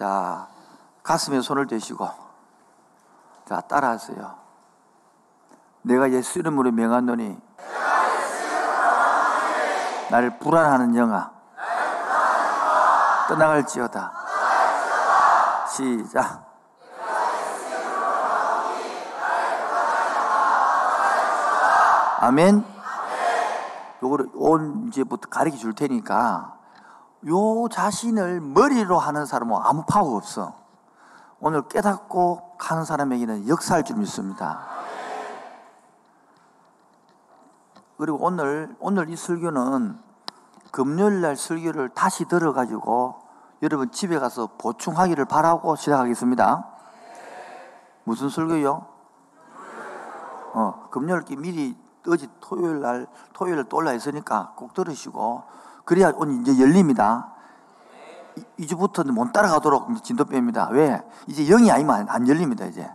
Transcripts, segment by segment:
자, 가슴에 손을 대시고, 자, 따라하세요. 내가 예수 이름으로 명하노니, 나를 불안하는 영아, 떠나갈지어다. 시작. 아멘. 요거를 온 이제부터 가르쳐 줄 테니까 요 자신을 머리로 하는 사람은 아무 파워 없어. 오늘 깨닫고 가는 사람에게는 역사할 줄 믿습니다. 그리고 오늘 오늘 이 설교는 금요일 날 설교를 다시 들어가지고 여러분 집에 가서 보충하기를 바라고 시작하겠습니다. 무슨 설교요? 어, 금요일 미리 어제 토요일 날, 토요일 날 올라 있으니까 꼭 들으시고, 그래야 오늘 이제 열립니다. 이, 주부터는 못 따라가도록 진도 뺍니다. 왜? 이제 영이 아니면 안 열립니다, 이제.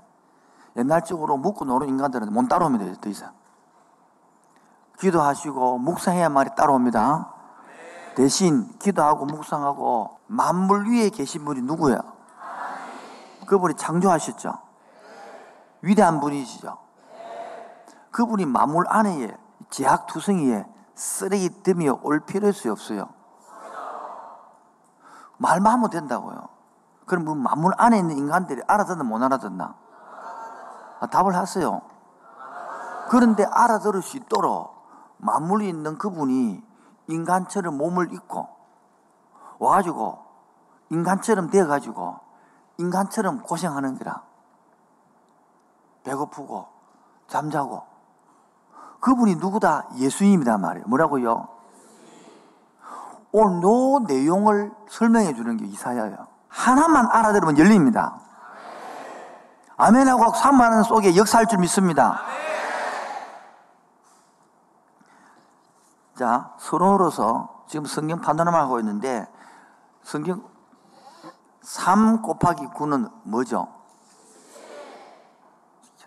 옛날적으로 묵고 노는 인간들은 못 따라옵니다, 더 이상. 기도하시고, 묵상해야 말이 따라옵니다. 대신 기도하고 묵상하고, 만물 위에 계신 분이 누구예요? 그분이 창조하셨죠? 위대한 분이시죠? 그분이 마물 안에 제약투성이에 쓰레기 뜸이 올 필요 없어요. 말만 하면 된다고요. 그럼 뭐 만물 안에 있는 인간들이 알아듣나 못 알아듣나? 아, 답을 하세요. 그런데 알아들을 수 있도록 만물이 있는 그분이 인간처럼 몸을 입고 와가지고 인간처럼 돼가지고 인간처럼 고생하는 거라. 배고프고 잠자고 그분이 누구다? 예수님이다 말이에요. 뭐라고요? 오늘 요 내용을 설명해 주는 게 이사야예요. 하나만 알아들으면 열립니다. 아멘하고 산만한 속에 역사할 줄 믿습니다. 자, 서로로서 지금 성경 판단을 하고 있는데 성경 3 곱하기 9는 뭐죠?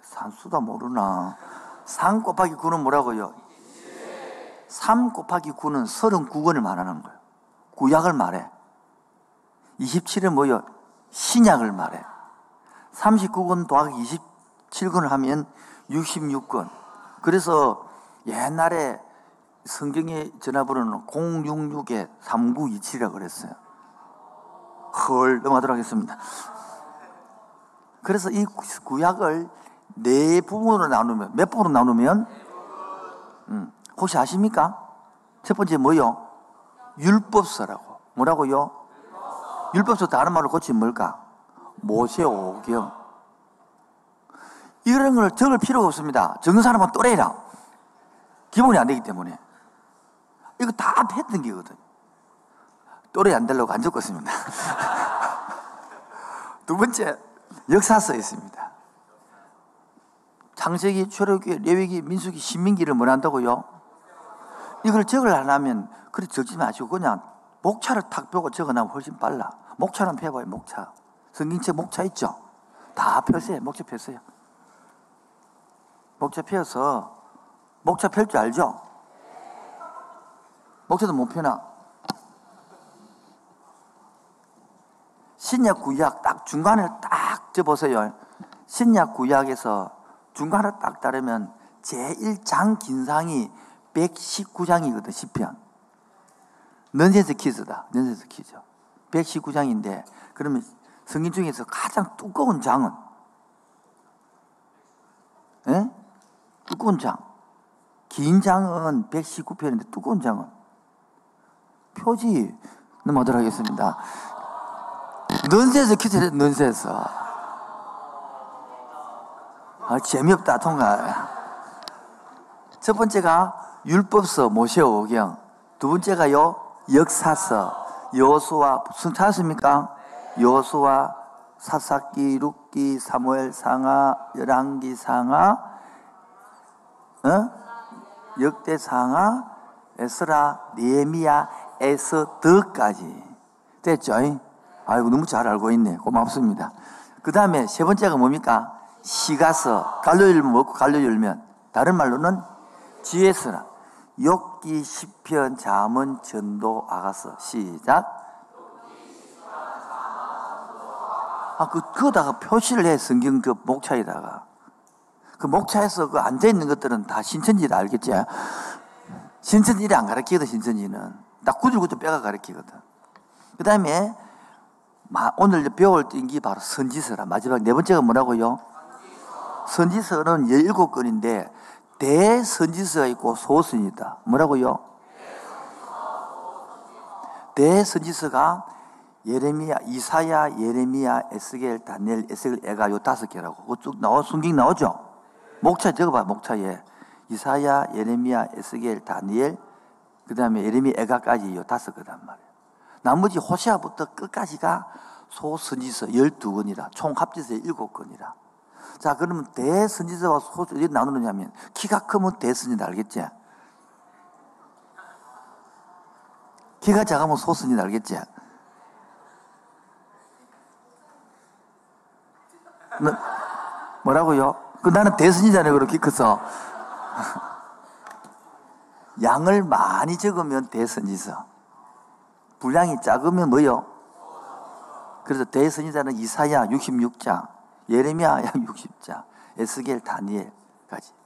산수다 모르나. 3 곱하기 9는 뭐라고요? 3 곱하기 9는 39권을 말하는 거예요. 구약을 말해. 27은 뭐요? 신약을 말해. 39권 더하기 27권을 하면 66권. 그래서 옛날에 성경의 전화번호는 066에 3927이라고 그랬어요. 헐, 넘어가도록 하겠습니다. 그래서 이 구약을 네 부분으로 나누면 몇 부분으로 나누면 음, 혹시 아십니까? 첫 번째 뭐요? 율법서라고 뭐라고요? 율법서 다른 말로 고치면 뭘까? 모세오경 이런 걸 적을 필요가 없습니다. 적는 사람은 또래라 기본이 안 되기 때문에 이거 다 했던 게거든 또래 안 되려고 안 적었습니다. 두 번째 역사서에 있습니다. 창세기, 출애굽기, 레위기, 민수기, 신민기를 뭘 한다고요? 이걸 적을 안 하면 그래 적지 마시고 그냥 목차를 탁 펴고 적어나면 훨씬 빨라. 목차는 펴봐요, 목차. 성경책 목차 있죠? 다 펴세요, 목차 펴세요. 목차 펴서 목차 펼 줄 알죠? 목차도 못 펴나. 신약 구약 딱 중간에 딱 접어서요. 신약 구약에서 중간에 딱 따르면 제1장 긴상이 119장이거든, 10편. 넌센스 퀴즈다. 넌센스 퀴즈. 119장인데, 그러면 성경 중에서 가장 두꺼운 장은, 에? 두꺼운 장. 긴 장은 119편인데, 두꺼운 장은 표지 넘어가도록 하겠습니다. 넌센스 퀴즈, 넌센스. 아, 재미없다, 통과. 첫 번째가 율법서 모세오경. 두 번째가요, 역사서. 여호수아, 무슨 찾았습니까? 여호수아, 사사기, 룻기, 사무엘 상하, 열왕기 상하, 어? 역대 상하, 에스라, 니에미야, 에스더까지. 됐죠? 아이고, 너무 잘 알고 있네. 고맙습니다. 그 다음에 세 번째가 뭡니까? 시가서 갈로율 먹고 갈로 열면 다른 말로는 지혜서라 욕기 시편 잠언 전도 아가서 시작 아, 그, 그거다가 표시를 해, 성경 그 목차에다가. 그 목차에서 그 앉아 있는 것들은 다 신천지를 알겠지? 신천지를 안 가르치거든, 신천지는. 나 구질구질 빼가 가르치거든. 그 다음에, 오늘 배울 띵기 바로 선지서라. 마지막 네 번째가 뭐라고요? 선지서는 17건인데, 대선지서가 있고 소선이다. 뭐라고요? 대선지서가 예레미야, 이사야, 예레미야, 에스겔, 다니엘, 에스겔, 에가 요 다섯 개라고. 쭉 나와, 순ging 나오죠? 목차 적어봐, 목차에. 이사야, 예레미야, 에스겔, 다니엘, 그 다음에 예레미, 에가까지 요 다섯 개단 말이에요. 나머지 호시아부터 끝까지가 소선지서 12건이라, 총 합쳐서 7건이라. 자, 그러면 대선지서와 소선지서 어디 나누느냐면, 키가 크면 대선지다, 알겠지? 키가 작으면 소선지다, 알겠지? 뭐, 뭐라고요? 그 나는 대선이잖아요, 그렇게 커서. 양을 많이 적으면 대선지서. 분량이 작으면 뭐요? 그래서 대선지자는 이사야 66장, 예레미야 약 60장, 에스겔 다니엘까지.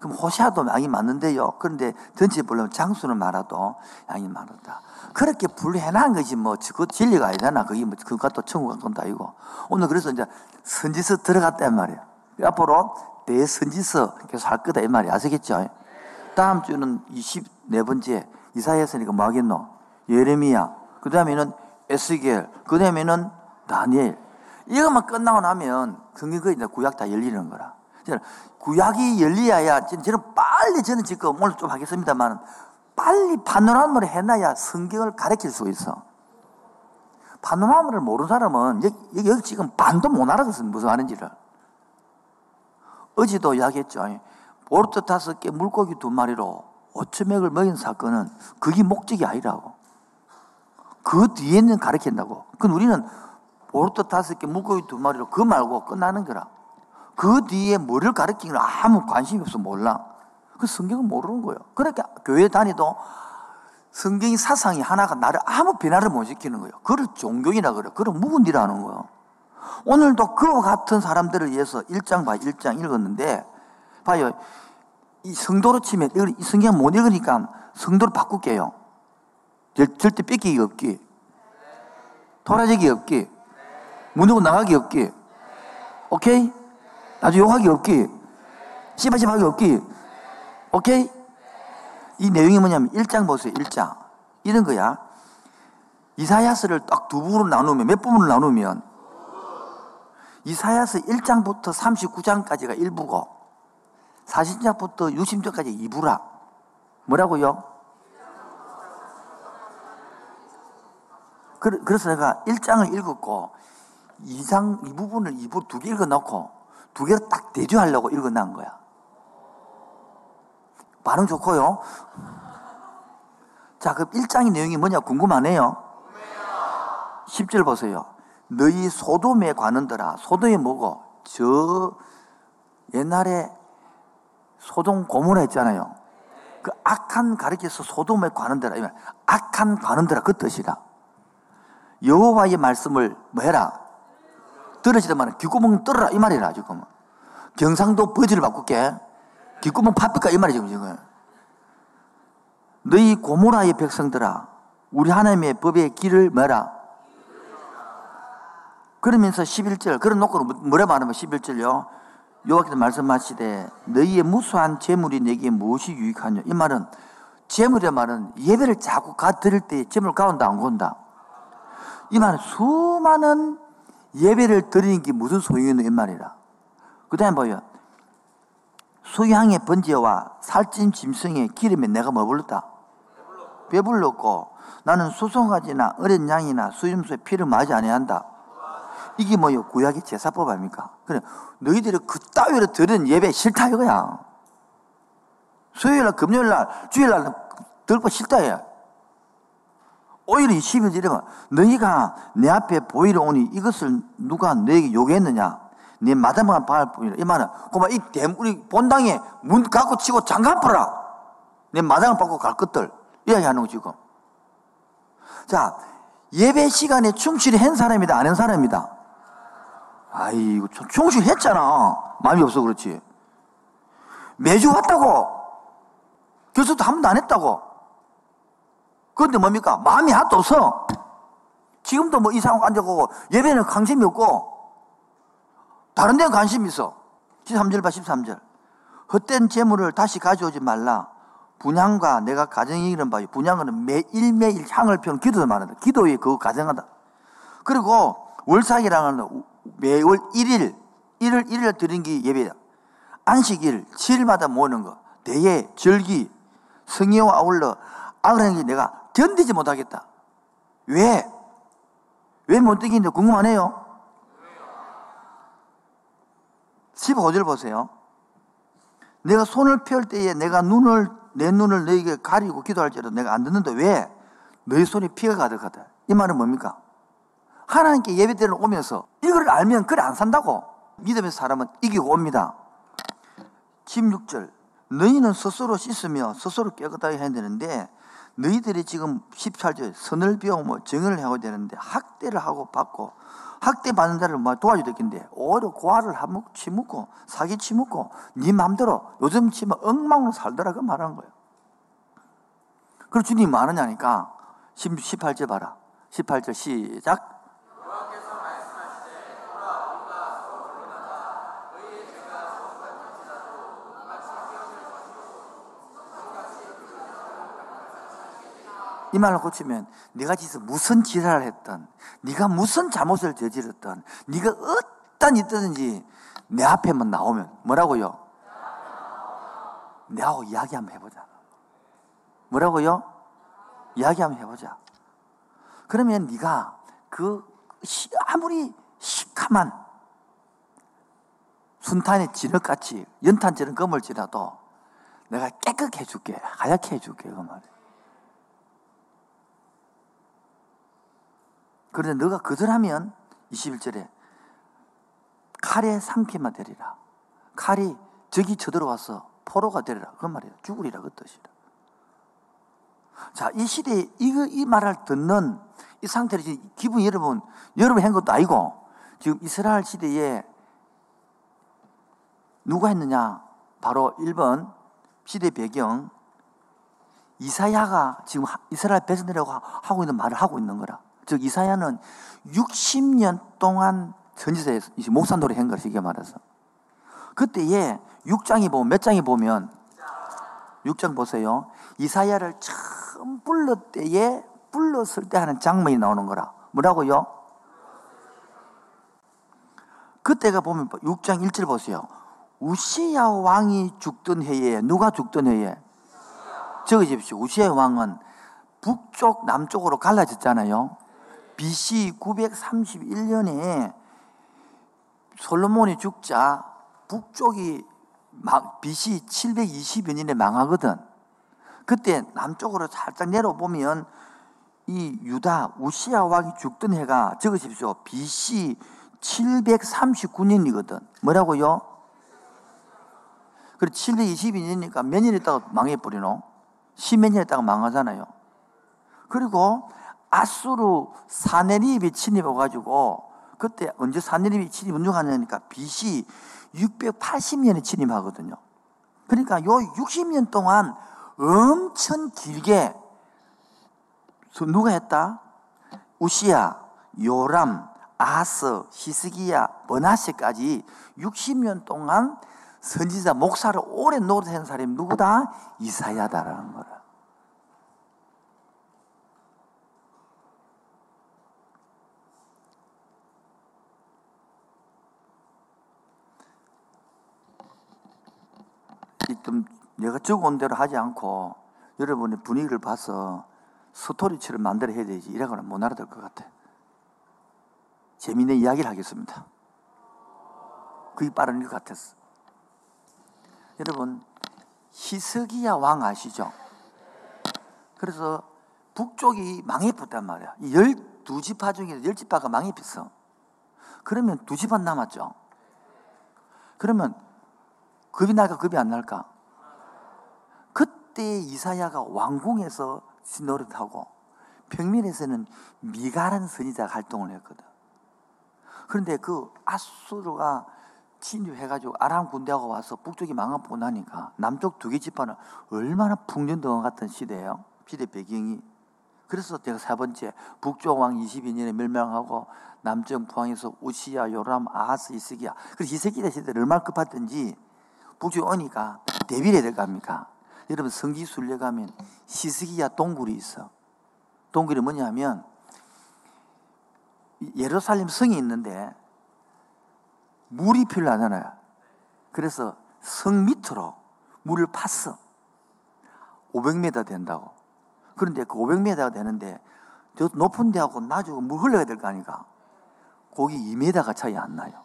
그럼 호시아도 양이 많은데요. 그런데 전체 보려면 장수는 많아도 양이 많았다. 그렇게 분류해놓은 것이 뭐, 그 진리가 아니잖아. 그게 뭐, 그것도 천국 간건다, 이거. 오늘 그래서 이제 선지서 들어갔다, 이 말이야. 앞으로 대선지서 계속 할 거다, 이 말이야. 아시겠죠? 다음 주는 24번째 이사야서니까 뭐 하겠노? 예레미야. 그 다음에는 에스겔. 그 다음에는 다니엘. 이것만 끝나고 나면 성경 거의 이제 구약 다 열리는 거라. 구약이 열리야야 저는 빨리 저는 지금 오늘 좀 하겠습니다만 빨리 파노라마를 해놔야 성경을 가르칠 수 있어. 파노라마를 모르는 사람은 여기, 여기 지금 반도 못 알아듣어 무슨 하는지를. 어제도 이야기했죠. 보르트 다섯 개, 물고기 두 마리로 5천명을 먹인 사건은 그게 목적이 아니라고. 그 뒤에는 가르친다고. 그건 우리는 보르트 다섯 개, 물고기 두 마리로 그 말고 끝나는 거라. 그 뒤에 뭐를 가르치는 아무 관심이 없어 몰라. 그 성경은 모르는 거예요. 그러니까 교회 다니도 성경이 사상이 하나가 나를 아무 변화를 못 시키는 거예요. 그걸 종교이라 그래. 그걸 묵은 일하는 거예요. 오늘도 그와 같은 사람들을 위해서 1장 봐, 1장 읽었는데, 봐요. 이 성도로 치면, 이 성경 못 읽으니까 성도를 바꿀게요. 절대 뺏기기 없기. 돌아지기 없기. 문으로 나가기 없기. 오케이? 나중에 욕하기 없기. 씨바씨바하기 없기. 오케이? 이 내용이 뭐냐면 1장 보세요. 1장. 이런 거야. 이사야스를 딱 두 부분으로 나누면 몇 부분으로 나누면 이사야스 1장부터 39장까지가 1부고 40장부터 60장까지 2부라. 뭐라고요? 그래서 내가 1장을 읽었고 2장 이 부분을 2부 두개 읽어 놓고 두 개를 딱 대조하려고 읽어 놓은 거야. 반응 좋고요. 자, 그럼 1장의 내용이 뭐냐 궁금하네요. 10절 보세요. 너희 소돔에 관한더라. 소돔이 뭐고? 저 옛날에 소돔 고모라 했잖아요. 그 악한 가르쳐서 소돔에 관한더라. 악한 관한더라 그 뜻이라. 여호와의 말씀을 뭐 해라? 들으시다 말은 귓구멍 떨어라 이 말이라 지금. 경상도 버지를 바꿀게. 귓구멍 파삐까 이 말이죠 지금. 너희 고모라의 백성들아 우리 하나님의 법의 길을 뭐라? 그러면서 11절 그런 놓고 뭐라 말하면 11절요 여호와께서 말씀하시되 너희의 무수한 재물이 내게 무엇이 유익하냐 이 말은 재물의 말은 예배를 자꾸 가 드릴 때 재물 가온다 안 가온다 이 말은 수많은 예배를 드리는 게 무슨 소용이 있는 이 말이라 그 다음에 뭐요 수양의 번제와 살찐 짐승의 기름에 내가 뭐 불렀다? 배불렀고 나는 수송아지나 어린 양이나 수염소에 피를 맞이 아니한다. 이게 뭐요? 구약의 제사법 아닙니까? 그래 너희들이 그따위로 드는 예배 싫다 이거야. 수요일날, 금요일날, 주일날 들고 싫다 해. 오히려 12절에 너희가 내 앞에 보이러 오니 이것을 누가 너에게 요구했느냐? 네 마당만 바랄 뿐이라. 이 말은, 그만 이 대, 우리 본당에 문 갖고 치고 장갑 풀어라. 내 마당을 받고 갈 것들. 이야기하는 거 지금. 자, 예배 시간에 충실히 한 사람이다, 안 한 사람이다? 아이고, 총수했잖아. 마음이 없어 그렇지. 매주 왔다고. 교수도 한 번도 안 했다고. 그런데 뭡니까? 마음이 하나도 없어. 지금도 뭐 이상하고 앉아고 예배는 관심이 없고 다른 데는 관심이 있어. 13절 봐, 13절. 헛된 재물을 다시 가져오지 말라. 분양과 내가 가정이 이런 바요. 분양은 매일매일 향을 피우는 기도도 말한다. 기도에 그거 가정한다. 그리고 월삭이라는 매월 1일, 1일, 1일 드리는 게 예배야. 안식일, 7일마다 모이는 거. 대예, 절기, 성의와 아울러 게 내가 견디지 못하겠다. 왜? 왜못 뛰겠는데 궁금하네요. 15절 보세요. 내가 손을 펼 때에 내가 눈을, 내 눈을 너에게 가리고 기도할지라도 내가 안 듣는데 왜? 너희 손에 피가 가득하다. 이 말은 뭡니까? 하나님께 예배드리러 오면서 이걸 알면 그래 안 산다고. 믿음의 사람은 이기고 옵니다. 16절. 너희는 스스로 씻으며 스스로 깨끗하게 해야 되는데 너희들이 지금 18절 선을 비우고 뭐 정을 하고 되는데 학대를 하고 받고 학대 받는 자를 뭐 도와줘야 되겠는데 오히려 고아를 한몫 치묻고 사기 치묻고 네 맘대로 요즘 치면 엉망으로 살더라 그 말하는 거예요. 그럼 주님 뭐 하느냐니까 18절 봐라. 18절 시작. 이 말을 고치면 네가 지서 무슨 지랄을 했던 네가 무슨 잘못을 저질렀던 네가 어떤 있든지 내 앞에만 나오면 뭐라고요? 내하고 이야기 한번 해보자. 뭐라고요? 이야기 한번 해보자. 그러면 네가 그 아무리 시커만 순탄의 진흙같이 연탄처럼 검을 지라도 내가 깨끗해 줄게 하얗게 해 줄게 그 말이야. 그런데 너가 거절하면 21절에 칼에 삼키만 되리라. 칼이 적이 쳐들어와서 포로가 되리라. 그 말이야. 죽으리라. 그 뜻이라. 자, 이 시대에 이, 이 말을 듣는 이 상태를 지금 기분이 여러분, 여러분 한 것도 아니고 지금 이스라엘 시대에 누가 했느냐? 바로 1번 시대 배경 이사야가 지금 이스라엘 백성들하고 하고 있는 말을 하고 있는 거라. 즉 이사야는 60년 동안 목사 노래 한 거를 쉽게 말해서 그때에 6장이 보면 몇 장이 보면 6장 보세요. 이사야를 처음 불렀 때에 불렀을 때 하는 장면이 나오는 거라. 뭐라고요? 그때가 보면 6장 1절 보세요. 우시야 왕이 죽던 해에 누가 죽던 해에 적으십시오. 우시야 왕은 북쪽 남쪽으로 갈라졌잖아요. BC 931년에 솔로몬이 죽자 북쪽이 BC 720여 년에 망하거든. 그때 남쪽으로 살짝 내려보면 이 유다 우시아 왕이 죽던 해가 적으십시오. BC 739년이거든. 뭐라고요? 그래 722년이니까 몇 년 있다가 망해버리노? 십몇 년 있다가 망하잖아요. 그리고 아수르 사내립이 침입해가지고 그때 언제 사내립이 침입 운영하냐니까 BC 680년에 침입하거든요. 그러니까 요 60년 동안 엄청 길게 누가 했다? 우시야, 요람, 아스, 히스기야, 버나시까지 60년 동안 선지자 목사를 오래 노릇한 사람이 누구다? 이사야다라는 거라. 좀 내가 적어온 대로 하지 않고 여러분의 분위기를 봐서 스토리처럼 만들어 해야 되지 이러고는 못 알아들 것 같아. 재미있는 이야기를 하겠습니다. 그게 빠른 것 같았어. 여러분 히스기야 왕 아시죠? 그래서 북쪽이 망해버렸단 말이야. 열두 지파 중에 열 지파가 망해버렸어. 그러면 두 지파 남았죠. 그러면 겁이 날까 겁이 안 날까? 그때 이사야가 왕궁에서 노릇하고 평민에서는 미가란 선지자 활동을 했거든. 그런데 그 아수르가 침입해가지고 아람 군대하고 와서 북쪽이 망하고 나니까 남쪽 두 개 집안은 얼마나 풍년등화 같은 시대예요. 시대 배경이. 그래서 제가 세 번째 북쪽 왕 22년에 멸망하고 남쪽 부항에서 우시야, 요람, 아하스, 이스기야. 그래서 이스기야 시대를 얼마나 급했던지 오니까 대비를 아닙니까? 여러분 성지순례 가면 시스기야 동굴이 있어. 동굴이 뭐냐 하면 예루살렘 성이 있는데 물이 필요하잖아요. 그래서 성 밑으로 물을 팠어. 500m 된다고. 그런데 그 500m가 되는데 저 높은 데하고 낮고 물 흘러야 될 거 아닌가. 거기 2m가 차이 안 나요.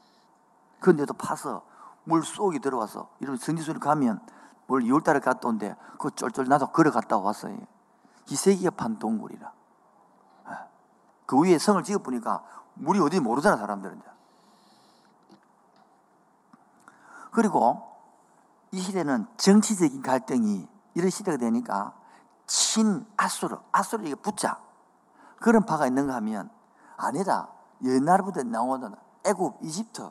그런데도 파서 물 쏙이 들어와서 이런 성지순 가면 뭘 2월달에 갔다 온데 그 쫄쫄 나도 걸어갔다 왔어요. 이세기가 판 동굴이라. 예. 그 위에 성을 지어 보니까 물이 어디 모르잖아 사람들은. 그리고 이 시대는 정치적인 갈등이 이런 시대가 되니까 친 아수르, 아수르에게 붙자. 그런 파가 있는가 하면 아니다. 옛날부터 나오던 애굽, 이집트,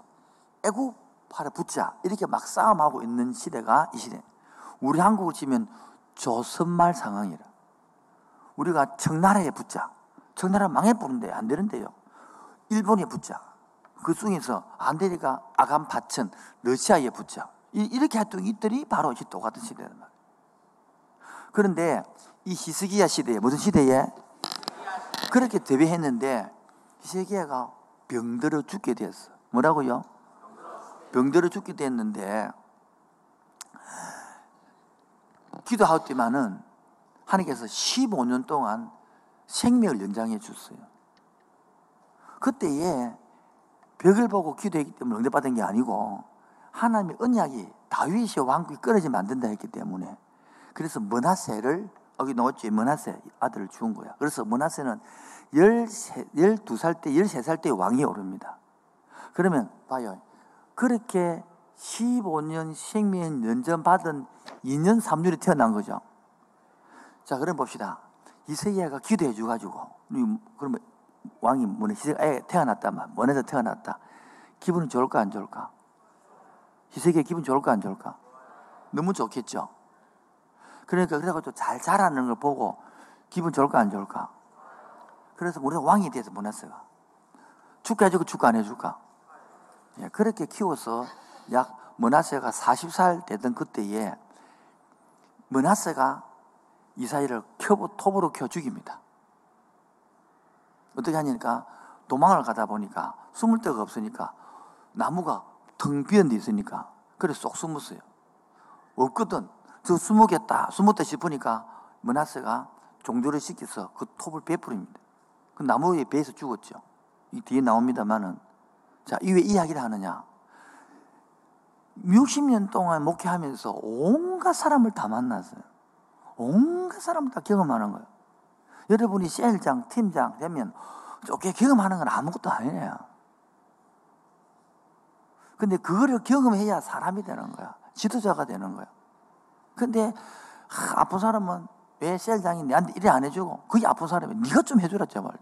애굽 파를 붙자. 이렇게 막 싸움하고 있는 시대가 이 시대. 우리 한국을 치면 조선말 상황이라. 우리가 청나라에 붙자. 청나라 망해버는데 안 되는데요. 일본에 붙자. 그 중에서 안 되니까 아간 파천, 러시아에 붙자. 이렇게 했던 이들이 바로 이 똑같은 시대란 말이에요. 그런데 이 히스기야 시대에, 무슨 시대에? 그렇게 대비했는데 히스기야가 병들어 죽게 됐어. 뭐라고요? 병들어 죽게 됐는데 기도하었지만은 하나님께서 15년 동안 생명을 연장해 줬어요. 그때에 벽을 보고 기도했기 때문에 응답받은 게 아니고 하나님의 언약이 다윗의 왕국이 끊어지면 안 된다 했기 때문에 그래서 머나세를 여기 나왔지 머나세 아들을 주은 거야. 그래서 머나세는 13, 12살 때 13살 때 왕이 오릅니다. 그러면 봐요. 그렇게 15년 생명 연전 받은 2년 3년에 태어난 거죠. 자, 그럼 봅시다. 이세야가 기도해 줘가지고, 그러면 왕이 뭐네, 애 태어났다만, 뭐네서 태어났다. 기분은 좋을까, 안 좋을까? 희세기야 기분 좋을까, 안 좋을까? 너무 좋겠죠? 그러니까, 그래가지고 잘 자라는 걸 보고 기분 좋을까, 안 좋을까? 그래서 우리가 왕이 돼서 보냈어요. 축하해주고 축하 안 해줄까? 예, 그렇게 키워서 약 머나세가 40살 되던 그때에 머나세가 이사이를 켜고 톱으로 켜 죽입니다. 어떻게 하니까 도망을 가다 보니까 숨을 데가 없으니까 나무가 텅 비어 있으니까 그래 쏙 숨었어요. 없거든. 저 숨었겠다. 숨었다 싶으니까 머나세가 종조를 시켜서 그 톱을 베풀입니다. 그 나무에 베서 죽었죠. 이 뒤에 나옵니다만은 자, 이 왜 이야기를 하느냐? 60년 동안 목회하면서 온갖 사람을 다 만났어요. 온갖 사람을 다 경험하는 거예요. 여러분이 셀장, 팀장 되면 좋게 경험하는 건 아무것도 아니에요. 근데 그거를 경험해야 사람이 되는 거야. 지도자가 되는 거야. 근데 하, 아픈 사람은 왜 셀장이 내한테 이래 안 해주고 그게 아픈 사람이 네가 좀 해주라 제발.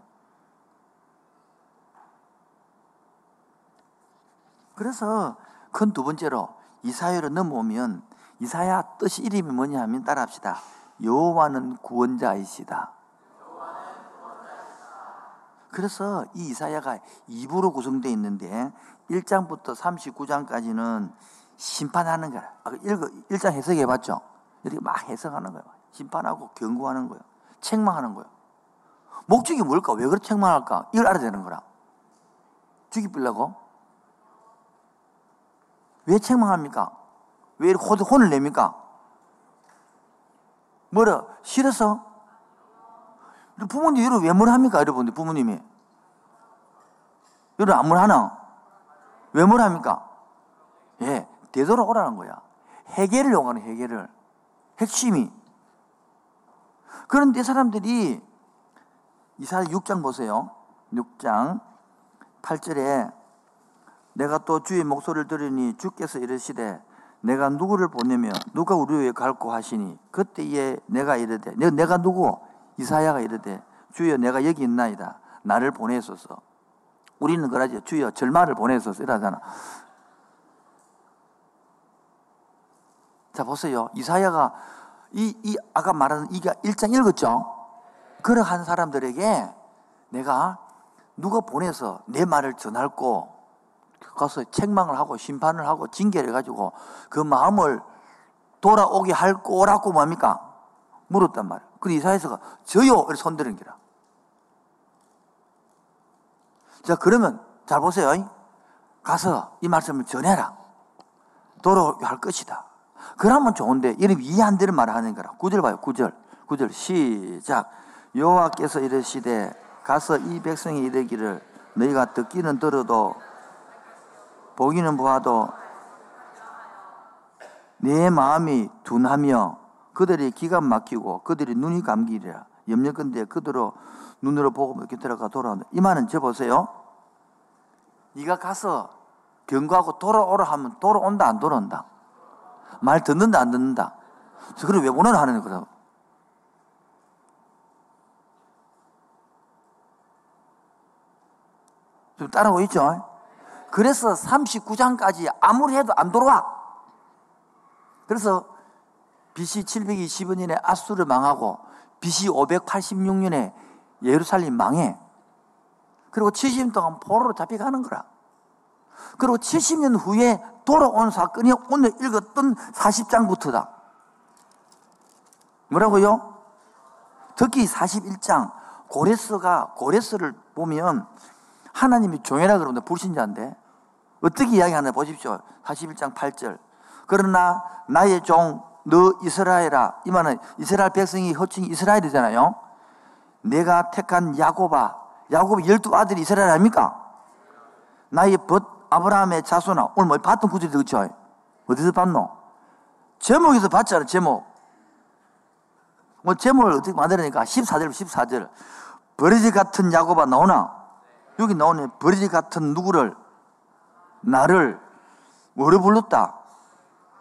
그래서 큰 두 번째로 이사야로 넘어오면 이사야 뜻이 이름이 뭐냐 하면 따라합시다. 여호와는 구원자이시다. 그래서 이 이사야가 2부로 구성되어 있는데 1장부터 39장까지는 심판하는 거야. 1장 아, 해석해 봤죠? 이렇게 막 해석하는 거예요. 심판하고 경고하는 거예요. 책망하는 거예요. 목적이 뭘까? 왜 그렇게 책망할까? 이걸 알아야 되는 거라. 죽이려고? 왜 책망합니까? 왜 이렇게 혼을 냅니까? 뭐라? 싫어서? 부모님 여러분 왜 뭐합니까? 여러분들 부모님이. 여러분 안 뭐하나? 왜 뭐합니까? 예, 되돌아오라는 거야. 해결을 요구하는 해결을. 핵심이. 그런데 사람들이 이사야 6장 보세요. 6장 8절에 내가 또 주의 목소리를 들으니 주께서 이르시되 내가 누구를 보내며 누가 우리 위에 갈고 하시니 그때에 내가 이르되 내가 누구 이사야가 이르되 주여 내가 여기 있나이다 나를 보내소서 우리는 그러지. 주여 절마를 보내서 이러잖아. 자, 보세요. 이사야가 이, 이, 아까 말하는 이게 1장 읽었죠? 그러한 사람들에게 내가 누가 보내서 내 말을 전할고 가서 책망을 하고 심판을 하고 징계를 해가지고 그 마음을 돌아오게 할 거라고 뭡니까? 물었단 말이에요. 그래 이사야서가 저요! 이렇게 손 드는 기라. 자, 그러면 잘 보세요. 가서 이 말씀을 전해라. 돌아오게 할 것이다. 그러면 좋은데 이름 이해 안 되는 말을 하는 거라. 구절 봐요. 구절. 구절 시작. 여호와께서 이르시되 가서 이 백성이 이르기를 너희가 듣기는 들어도 보기는 보아도 내 마음이 둔하며 그들이 기가 막히고 그들이 눈이 감기리라 염려건데 그대로 눈으로 보고 이렇게 들어가 돌아온다. 이 말은 저 보세요. 네가 가서 경고하고 돌아오라 하면 돌아온다 안 돌아온다. 말 듣는다 안 듣는다. 그걸 왜 보내라 하는 거다. 좀 따라오고 있죠? 그래서 39장까지 아무리 해도 안 돌아와. 그래서 BC 720년에 아수를 망하고 BC 586년에 예루살렘 망해. 그리고 70년 동안 포로로 잡혀가는 거라. 그리고 70년 후에 돌아온 사건이 오늘 읽었던 40장부터다. 뭐라고요? 특히 41장 고레스가 고레스를 보면 하나님이 종이라 그러는데 불신자인데 어떻게 이야기하나 보십시오. 41장 8절. 그러나 나의 종 너 이스라엘아 이 말은 이스라엘 백성이 허칭 이스라엘이잖아요. 내가 택한 야곱아 야곱의 열두 아들이 이스라엘 아닙니까? 나의 벗 아브라함의 자손아 오늘 뭐 봤던 구절이 그렇죠? 어디서 봤노? 제목에서 봤잖아 제목 뭐 제목을 어떻게 만들으니까 14절 14절 버리지 같은 야곱아 나오나? 여기 나오네 버리지 같은 누구를 나를 뭐로 불렀다?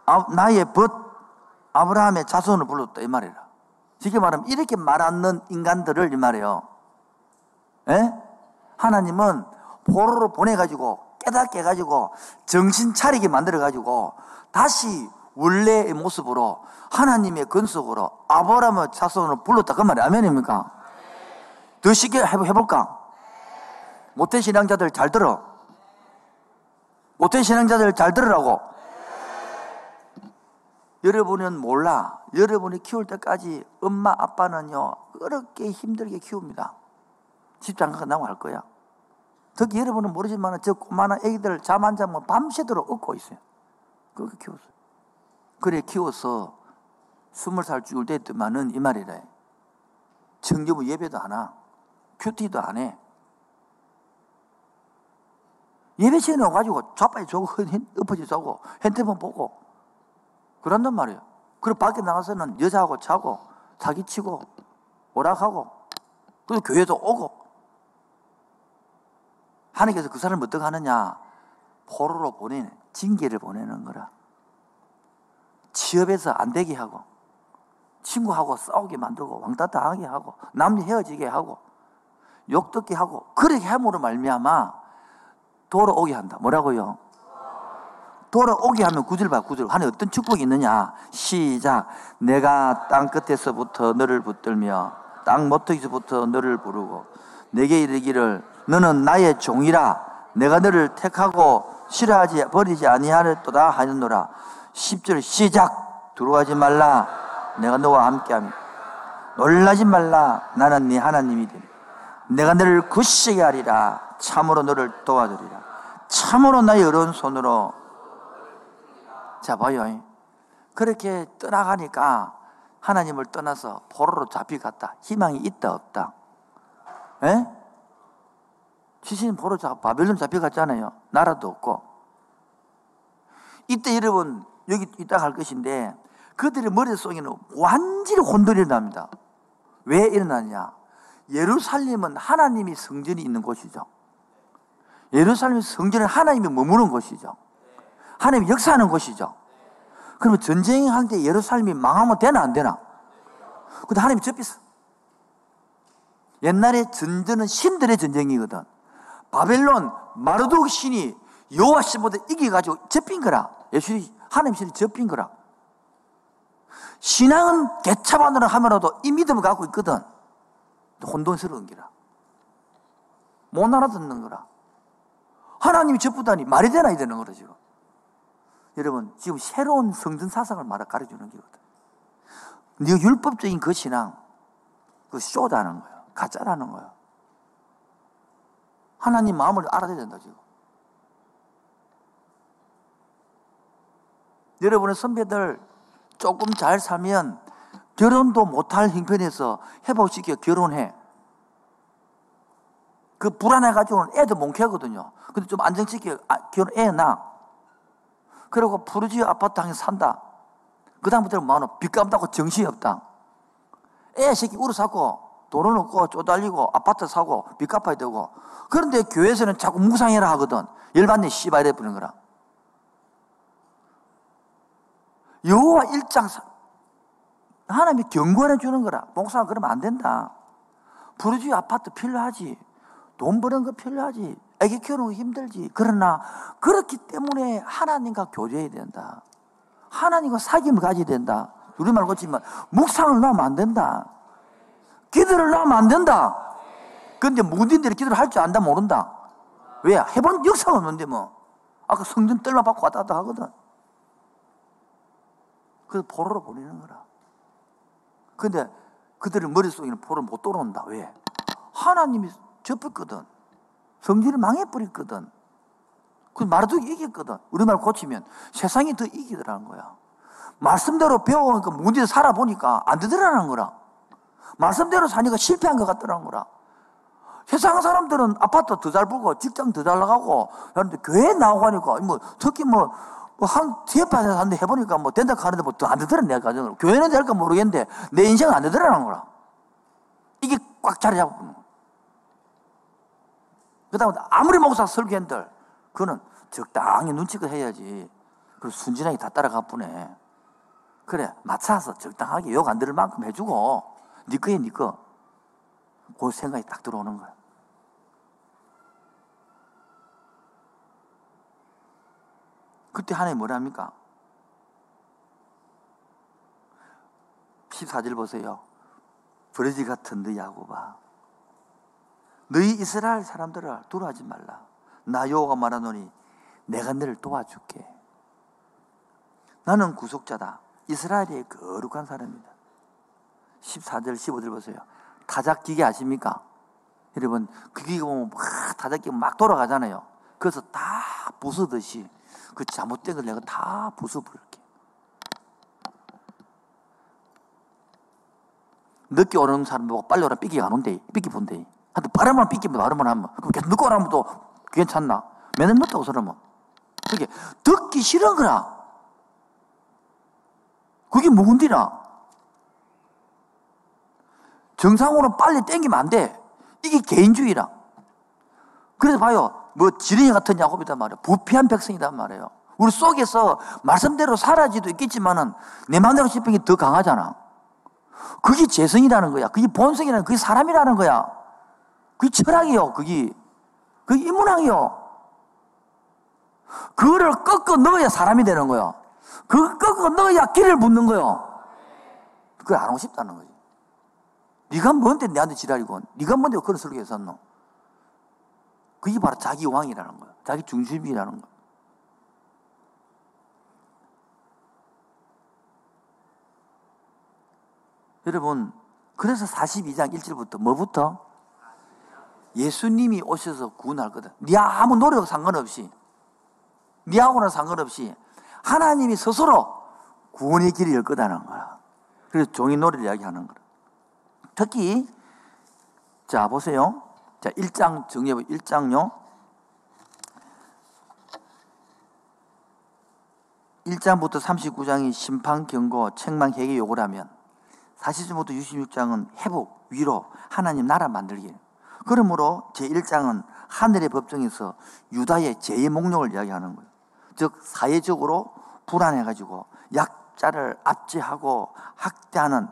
아, 나의 벗 아브라함의 자손을 불렀다 이 말이라. 쉽게 말하면 이렇게 말 않는 인간들을 이 말이에요. 에? 하나님은 포로로 보내가지고 깨닫게 해가지고 정신 차리게 만들어가지고 다시 원래의 모습으로 하나님의 근속으로 아브라함의 자손을 불렀다 그 말이 아멘입니까? 더 쉽게 해볼까? 모태 신앙자들 잘 들어. 모태 신앙자들 잘 들으라고. 여러분은 몰라. 여러분이 키울 때까지 엄마, 아빠는요, 그렇게 힘들게 키웁니다. 집장 끝나고 할 거야. 특히 여러분은 모르지만 저 꼬마한 애기들 잠 안 자면 밤새도록 얻고 있어요. 그렇게 키웠어요. 그래 키워서 스물 살 죽을 때 했더만은 이 말이래. 정규부 예배도 안 하. 큐티도 안 해. 예배 시간에 와가지고 좌파에 저고 엎어져 자고 핸드폰 보고 그런단 말이에요. 그리고 밖에 나가서는 여자하고 자고 사기치고 오락하고 또 교회도 오고 하나님께서 그 사람을 어떻게 하느냐 포로로 보내는 징계를 보내는 거라 취업에서 안 되게 하고 친구하고 싸우게 만들고 왕따 당하게 하고 남녀 헤어지게 하고 욕 듣게 하고 그렇게 함으로 말미암아 돌아오게 한다 뭐라고요? 돌아오게 하면 구절 봐, 구절. 하늘 어떤 축복이 있느냐? 시작. 내가 땅 끝에서부터 너를 붙들며 땅 모터에서부터 너를 부르고 내게 이르기를 너는 나의 종이라 내가 너를 택하고 싫어하지 버리지 아니하였도다 하였노라. 10절 시작. 들어가지 말라. 내가 너와 함께함. 놀라지 말라. 나는 네 하나님이 되니. 내가 너를 굳세게 하리라. 참으로 너를 도와주리라. 참으로 나의 어려운 손으로 자, 봐요. 그렇게 떠나가니까 하나님을 떠나서 포로로 잡혀갔다. 희망이 있다, 없다? 에? 시신 포로 잡, 바벨론 잡혀갔잖아요. 나라도 없고. 이때 여러분, 여기 이따 갈 것인데, 그들의 머릿속에는 완전히 혼돈이 납니다. 왜 일어나냐? 예루살렘은 하나님이 성전이 있는 곳이죠. 예루살렘 성전은 하나님이 머무는 곳이죠. 하나님이 역사하는 곳이죠. 그러면 전쟁할 때 예루살렘이 망하면 되나 안 되나? 근데 하나님이 접했어. 옛날에 전쟁은 신들의 전쟁이거든. 바벨론 마르도크 신이 여호와 신보다 이겨가지고 접힌 거라. 예수 하나님 신이 접힌 거라. 신앙은 개차반으로 하면서도 이 믿음을 갖고 있거든. 혼돈스러운 기라. 못 알아듣는 거라. 하나님이 접부다니 말이 되나 이 되는 거라 지금. 여러분 지금 새로운 성전 사상을 말아 가르쳐주는 거거든. 네 율법적인 그 신앙, 그 쇼다는 거야. 가짜라는 거야. 하나님 마음을 알아야 된다 지금. 여러분의 선배들 조금 잘 살면 결혼도 못할 형편에서 회복시켜 결혼해. 그 불안해가지고는 애도 몽켜거든요. 근데 좀 안정시켜 아, 결혼 애 낳아. 그리고 푸르지오 아파트 항에 산다. 그다음부터는 뭐하노? 빚 갚다고 정신이 없다. 애 새끼 우르 사고 돈은 없고 쪼달리고 아파트 사고 빚 갚아야 되고 그런데 교회에서는 자꾸 묵상해라 하거든. 열받네 씨발 이래 버리는 거라. 여호와 일장 하나님이 경고해 주는 거라. 목사가 그러면 안 된다. 부르지 아파트 필요하지. 돈 버는 거 필요하지. 애기 키우는 거 힘들지. 그러나 그렇기 때문에 하나님과 교제해야 된다. 하나님과 사귐을 가져야 된다. 우리말 고치면 묵상을 넣으면 안 된다. 기도를 넣으면 안 된다. 그런데 묵은들이 기도를 할 줄 안다 모른다. 왜? 해본 역사가 없는데 뭐. 아까 성전 떨마 받고 왔다 갔다 하거든. 그래서 포로로 보내는 거라. 근데 그들의 머릿속에는 포로를 못 돌아온다. 왜? 하나님이 접었거든. 성질이 망해버렸거든. 그 말도 이겼거든. 우리말 고치면 세상이 더 이기더라는 거야. 말씀대로 배워오니까 문제에 살아보니까 안 되더라는 거라. 말씀대로 사니까 실패한 것 같더라는 거라. 세상 사람들은 아파트 더잘 불고 직장 더 잘 나가고 그런데 교회 나오고 하니까 뭐 특히 뭐, 뭐한 지혜파에서 한데 해보니까 뭐 된다 하는데 뭐더안 되더라 내 가정으로. 교회는 될까 모르겠는데 내 인생은 안 되더라는 거라. 이게 꽉 자리 잡고 그 다음에 아무리 목사 설교한들, 그거는 적당히 눈치껏 해야지. 그 순진하게 다 따라가 보네. 그래, 맞춰서 적당하게 욕 안 들을 만큼 해주고, 니 거에 니 거. 그 생각이 딱 들어오는 거야. 그때 하나님 뭐랍니까? 14절 보세요. 버러지 같은 너 야곱아. 너희 이스라엘 사람들을 두려워하지 말라. 나 여호가 말하노니 내가 너를 도와줄게. 나는 구속자다. 이스라엘의 거룩한 사람이다. 14절, 15절 보세요. 타작 기계 아십니까? 여러분, 그 기계 보면 막 타작기가 막 돌아가잖아요. 그래서 다 부수듯이 그 잘못된 걸 내가 다 부숴버릴게. 늦게 오는 사람 보고 빨리 오라 삐기 안 온대. 삐기 본대. 한테 바람만 삐끼면 바람만 하면 그럼 계속 늦고 나면 또 괜찮나? 맨날 늦다고 그러면 그게 듣기 싫은 거라. 그게 묵은디나. 정상으로 빨리 땡기면 안 돼. 이게 개인주의라. 그래서 봐요. 뭐 지렁이 같은 야곱이단 말이에요. 부패한 백성이단 말이에요. 우리 속에서 말씀대로 살아지도 있겠지만은 내 마음대로 싶은 게더 강하잖아. 그게 재성이라는 거야. 그게 본성이라는 그게 사람이라는 거야. 그게 철학이요, 그게. 그게 인문학이요. 그거를 꺾어 넣어야 사람이 되는 거요. 그걸 꺾어 넣어야 길을 묻는 거요. 그걸 안 하고 싶다는 거지. 네가 뭔데 내한테 지랄이고, 네가 뭔데 그런 설교했었노? 그게 바로 자기 왕이라는 거야. 자기 중심이라는 거야. 여러분, 그래서 42장 1절부터 뭐부터? 예수님이 오셔서 구원할 거다. 네 아무 노력 상관없이, 네하고는 상관없이 하나님이 스스로 구원의 길을 열 거다는 거야. 그래서 종이 노래를 이야기하는 거야. 특히 자 보세요. 자 1장 정리해 보 1장요. 1장부터 39장이 심판, 경고, 책망, 회개 요구라면 40장부터 66장은 회복, 위로, 하나님 나라 만들기. 그러므로 제1장은 하늘의 법정에서 유다의 죄의 목록을 이야기하는 거예요. 즉, 사회적으로 불안해가지고 약자를 압제하고 학대하는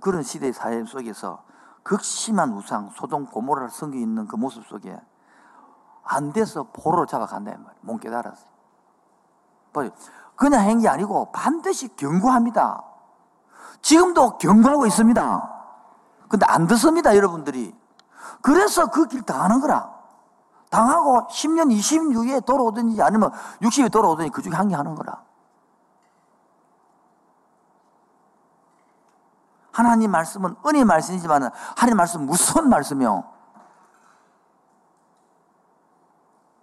그런 시대의 사회 속에서 극심한 우상, 소동, 고모라를 섬기 있는 그 모습 속에 안 돼서 포로로 잡아간다 말이에요. 못 깨달았어. 그냥 한게 아니고 반드시 경고합니다. 지금도 경고하고 있습니다. 근데 안 듣습니다, 여러분들이. 그래서 그 길 당하는 거라. 당하고 10년, 20년 후에 돌아오든지 아니면 60에 돌아오든지 그 중에 한 개 하는 거라. 하나님 말씀은 은혜 말씀이지만 하나님 말씀 은 무서운 말씀이요.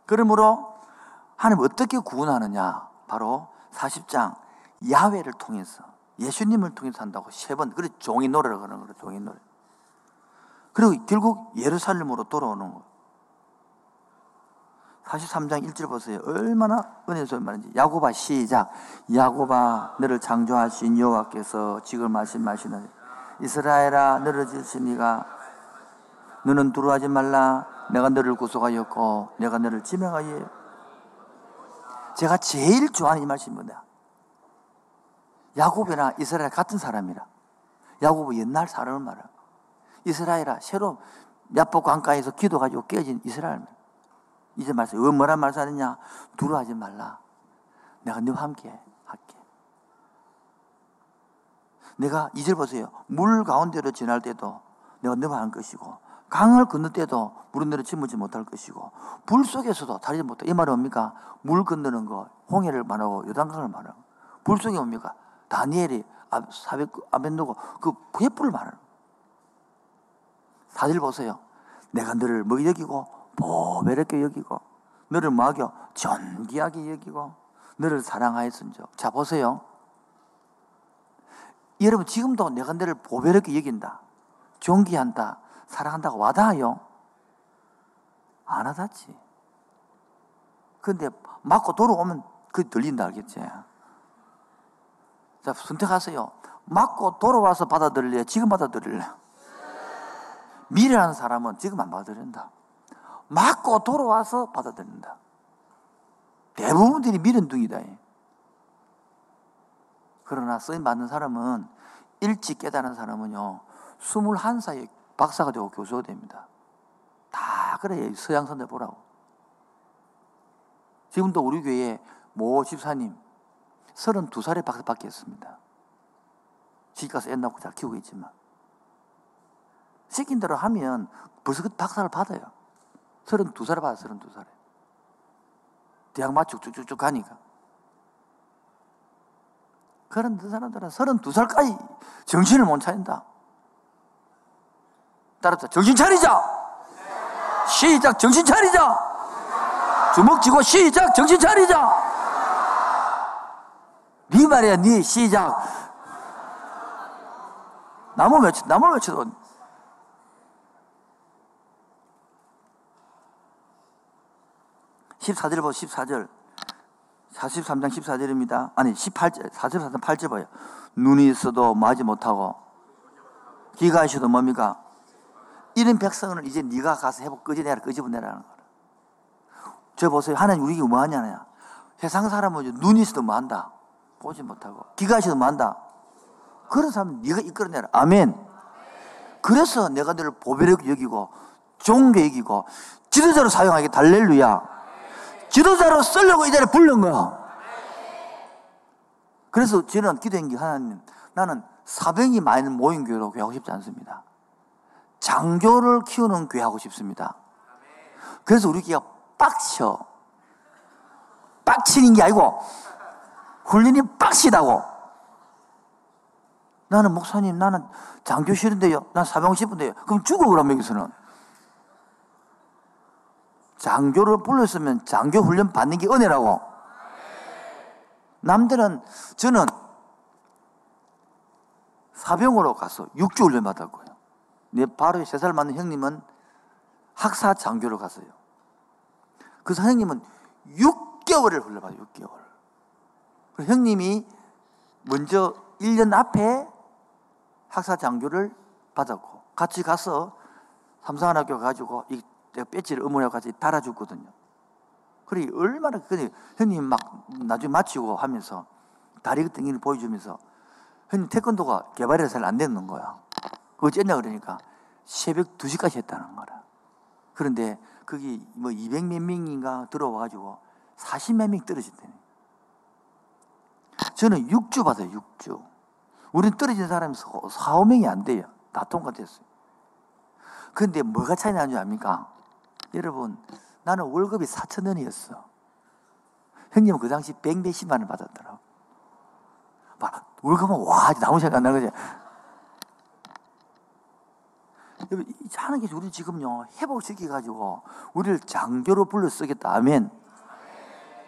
그러므로 하나님 어떻게 구원하느냐? 바로 40장 야외를 통해서 예수님을 통해서 한다고 세 번. 그래 종이 노래라고 그러는 거예요. 종이 노래. 그리고 결국 예루살렘으로 돌아오는 거예요. 43장 1절 보세요. 얼마나 은혜스러운 말인지. 야고바 시작. 야고바 너를 창조하신 여호와께서 지금 말씀하시는 이스라엘아 너를 지으시니가 너는 두려워하지 말라. 내가 너를 구속하였고 내가 너를 지명하여 제가 제일 좋아하는 이 말씀입니다. 야곱이나 이스라엘 같은 사람이라. 야곱은 옛날 사람을 말하 이스라엘아 새로 야복 강가에서 기도 가지고 깨진 이스라엘. 이제 말씀, 왜 뭐란 말씀하느냐? 두려워하지 말라. 내가 너와 함께 할게. 내가 이절 보세요. 물 가운데로 지날 때도 내가 너와 할 것이고, 강을 건널 때도 물은 너를 침무지 못할 것이고, 불 속에서도 다리지 못할. 이 말은 뭡니까? 물 건너는 거, 홍해를 말하고 요단강을 말하고, 불 속에 뭡니까? 다니엘이 사백 아벤노고 그 횃불을 말하는. 사실 보세요. 내가 너를 뭐 여기고 보배롭게 여기고 너를 먹여 존귀하게 여기고 너를 사랑하였은즉. 자 보세요. 여러분 지금도 내가 너를 보배롭게 여긴다. 존귀한다. 사랑한다고 와닿아요? 안 와닿지. 근데 맞고 돌아오면 그 들린다 알겠지? 자, 선택하세요. 맞고 돌아와서 받아들일래? 지금 받아들일래? 미래라는 사람은 지금 안 받아들인다. 맞고 돌아와서 받아들인다. 대부분들이 미련둥이다. 그러나 쓰임 받는 사람은 일찍 깨달은 사람은요, 21살에 박사가 되고 교수가 됩니다. 다 그래요. 서양선들 보라고. 지금도 우리 교회 모 집사님 32살에 박사 받겠습니다. 집 가서 애 낳고 잘 키우고 있지만. 시킨 대로 하면 벌써 그 박사를 받아요. 32살에 받아, 32살에. 대학 맞추고 쭉쭉쭉 가니까. 그런 사람들은 32살까지 정신을 못 차린다. 따라서 정신 차리자! 시작, 정신 차리자! 주먹 쥐고 시작, 정신 차리자! 네 말이야, 네 시작. 나무 며칠, 나무 며칠 14절 보 14절. 43장 14절입니다. 아니, 18절, 44장 8절 봐요. 눈이 있어도 마지 못하고, 귀가 있어도 뭡니까? 이런 백성을 이제 네가 가서 해보, 끄집내라, 끄집어내라는 거라. 저 보세요. 하나님 우리에게 뭐 하냐냐. 세상 사람은 눈이 있어도 뭐 한다. 보지 못하고. 귀가 있어도 뭐 한다. 그런 사람은 네가 이끌어내라. 아멘. 그래서 내가 너를 보배롭게 여기고, 종교 여기고, 지도자로 사용하게 달렐루야. 지도자로 쓰려고 이 자리에 부른 거야. 그래서 저는 기도한 게 하나님, 나는 사병이 많이 모인 교회로 교회하고 싶지 않습니다. 장교를 키우는 교회 하고 싶습니다. 그래서 우리 교회가 빡쳐. 빡치는 게 아니고, 훈련이 빡시다고. 나는 목사님, 나는 장교 싫은데요. 난 사병 싶은데요. 그럼 죽어, 그럼 여기서는. 장교를 불렀으면 장교 훈련 받는 게 은혜라고. 남들은 저는 사병으로 가서 6주 훈련 받았고요. 내 바로 3살 맞는 형님은 학사 장교로 갔어요. 그 선생님은 6개월을 훈련받아요, 6개월. 그 형님이 먼저 1년 앞에 학사 장교를 받았고, 같이 가서 삼성한학교 가지고 이 내가 배지를 같이 달아줬거든요. 그래, 얼마나, 그래, 형님 막 나중에 마치고 하면서 다리 땡기를 보여주면서 형님 태권도가 개발이 잘안 되는 거야. 어쨌냐 그러니까 새벽 2시까지 했다는 거라. 그런데 거기 뭐 200몇 명인가 들어와가지고 40몇 명 떨어진다네. 저는 6주 받아요, 6주. 우린 떨어진 사람이 4, 5명이 안 돼요. 다 통과됐어요. 근데 뭐가 차이 나는지 압니까? 여러분, 나는 월급이 4천 원이었어. 형님은 그 당시 100 몇십만 원 받았더라고. 월급은 와, 나무 생각 안 나는 거지. 하는 게 우리 지금요, 회복시켜가지고, 우리를 장교로 불러 쓰겠다. 아멘.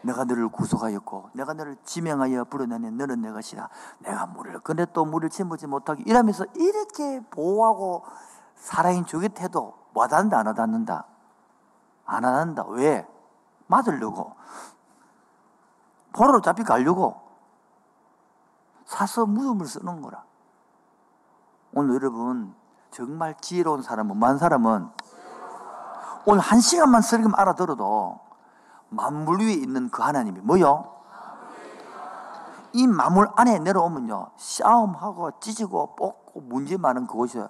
내가 너를 구속하였고, 내가 너를 지명하여 불러내니 너는 내 것이다. 내가 물을 근데 또 물을 침보지 못하게 이러면서 이렇게 보호하고 살아인 주기 태도 와닿는다, 안 와닿는다? 안 와닿는다. 왜? 맞으려고. 포로로 잡히 가려고. 사서 무덤을 쓰는 거라. 오늘 여러분, 정말 지혜로운 사람은, 만 사람은 오늘 한 시간만 설교 알아들어도 만물 위에 있는 그 하나님이 뭐요? 이 만물 안에 내려오면요, 싸움하고 찢고 뽑고 문제 많은 그곳이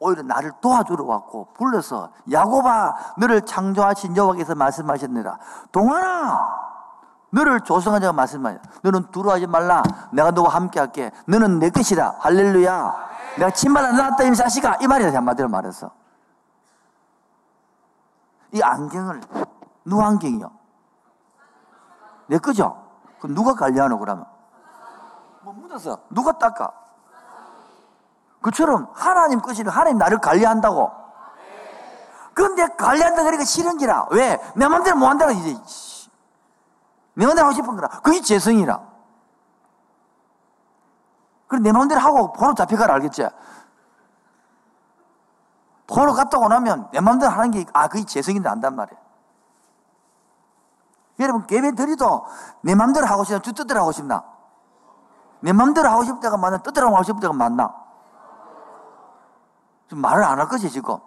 오히려 나를 도와주러 왔고 불러서 야곱아 너를 창조하신 여호와께서 말씀하셨느라 동아나 너를 조성한 자가 말씀하냐 너는 두려워하지 말라 내가 너와 함께 할게 너는 내 것이다 할렐루야 내가 침발을 낳았다 이 자식아 이 말이다 한마디로 말해서 이 안경을 누구 안경이요? 내 거죠? 그럼 누가 관리하노 그러면? 뭐 묻어서 누가 닦아? 그처럼 하나님 것이는 하나님 나를 관리한다고. 그런데 관리한다 그러니까 싫은기라. 왜? 내 마음대로 못 한다고 이제. 내 마음대로 하고 싶은 거라. 그게 재성이라. 그래 내 마음대로 하고 포로 잡혀가라 알겠지? 포로 갔다 오 나면 내 마음대로 하는 게, 아, 그게 재성인데 안단 말이야. 여러분, 드리도 내 마음대로 하고 싶나? 주 뜻대로 하고 싶나? 내 마음대로 하고 싶다가 맞나? 뜻대로 하고 싶다가 맞나? 좀 말을 안 할 거지, 지금.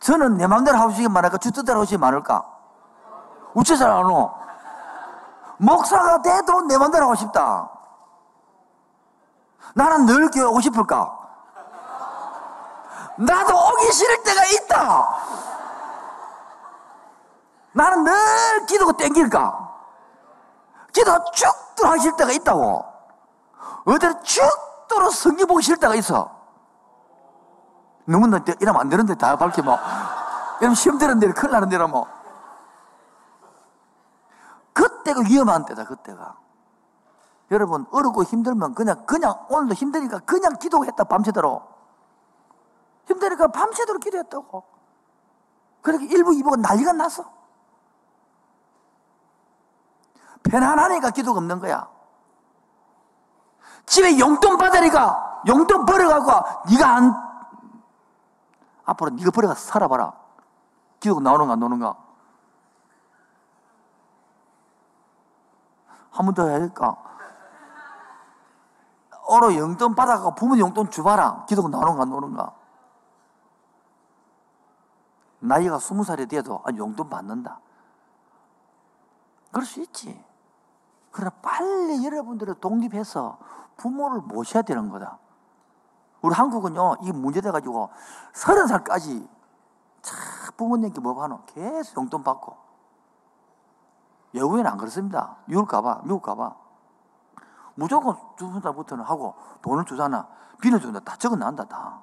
저는 내 마음대로 하고 싶게 말할까? 주 뜻대로 하고 싶게 말할까? 우째 잘안 오. 목사가 돼도 내 마음대로 하고 싶다. 나는 늘 교회 오고 싶을까? 나도 오기 싫을 때가 있다. 나는 늘 기도가 땡길까? 기도 하기 싫을 때가 있다고. 어디로 쭉들어 성경 보기 싫을 때가 있어. 너무 이러면 안 되는데 다 밝히면. 뭐. 이러면 시험 되는 데 큰일 나는 데라 뭐. 그때가 위험한 때다, 그때가. 여러분, 어렵고 힘들면 그냥, 그냥, 오늘도 힘드니까 그냥 기도했다, 밤새도록. 힘드니까 밤새도록 기도했다고. 그렇게 일부, 이부가 난리가 났어. 편안하니까 기도가 없는 거야. 집에 용돈 받으니까 용돈 벌어가고 네가 안 앞으로 네가 버려가서 살아봐라. 기도가 나오는가 안 나오는가? 한 번 더 해야 될까? 어로 용돈 받아가 부모님 용돈 주봐라. 기도가 나오는가 안 나오는가? 나이가 스무 살이 돼도 아, 용돈 받는다. 그럴 수 있지. 그러나 빨리 여러분들은 독립해서 부모를 모셔야 되는 거다. 우리 한국은요, 이 문제돼가지고 서른 살까지 참 부모님께 뭐 하노? 계속 용돈 받고. 외국에는 안 그렇습니다. 미국 가봐, 미국 가봐. 무조건 두분 살부터는 하고 돈을 주잖아. 비는 준다. 다 적어 낸다, 다.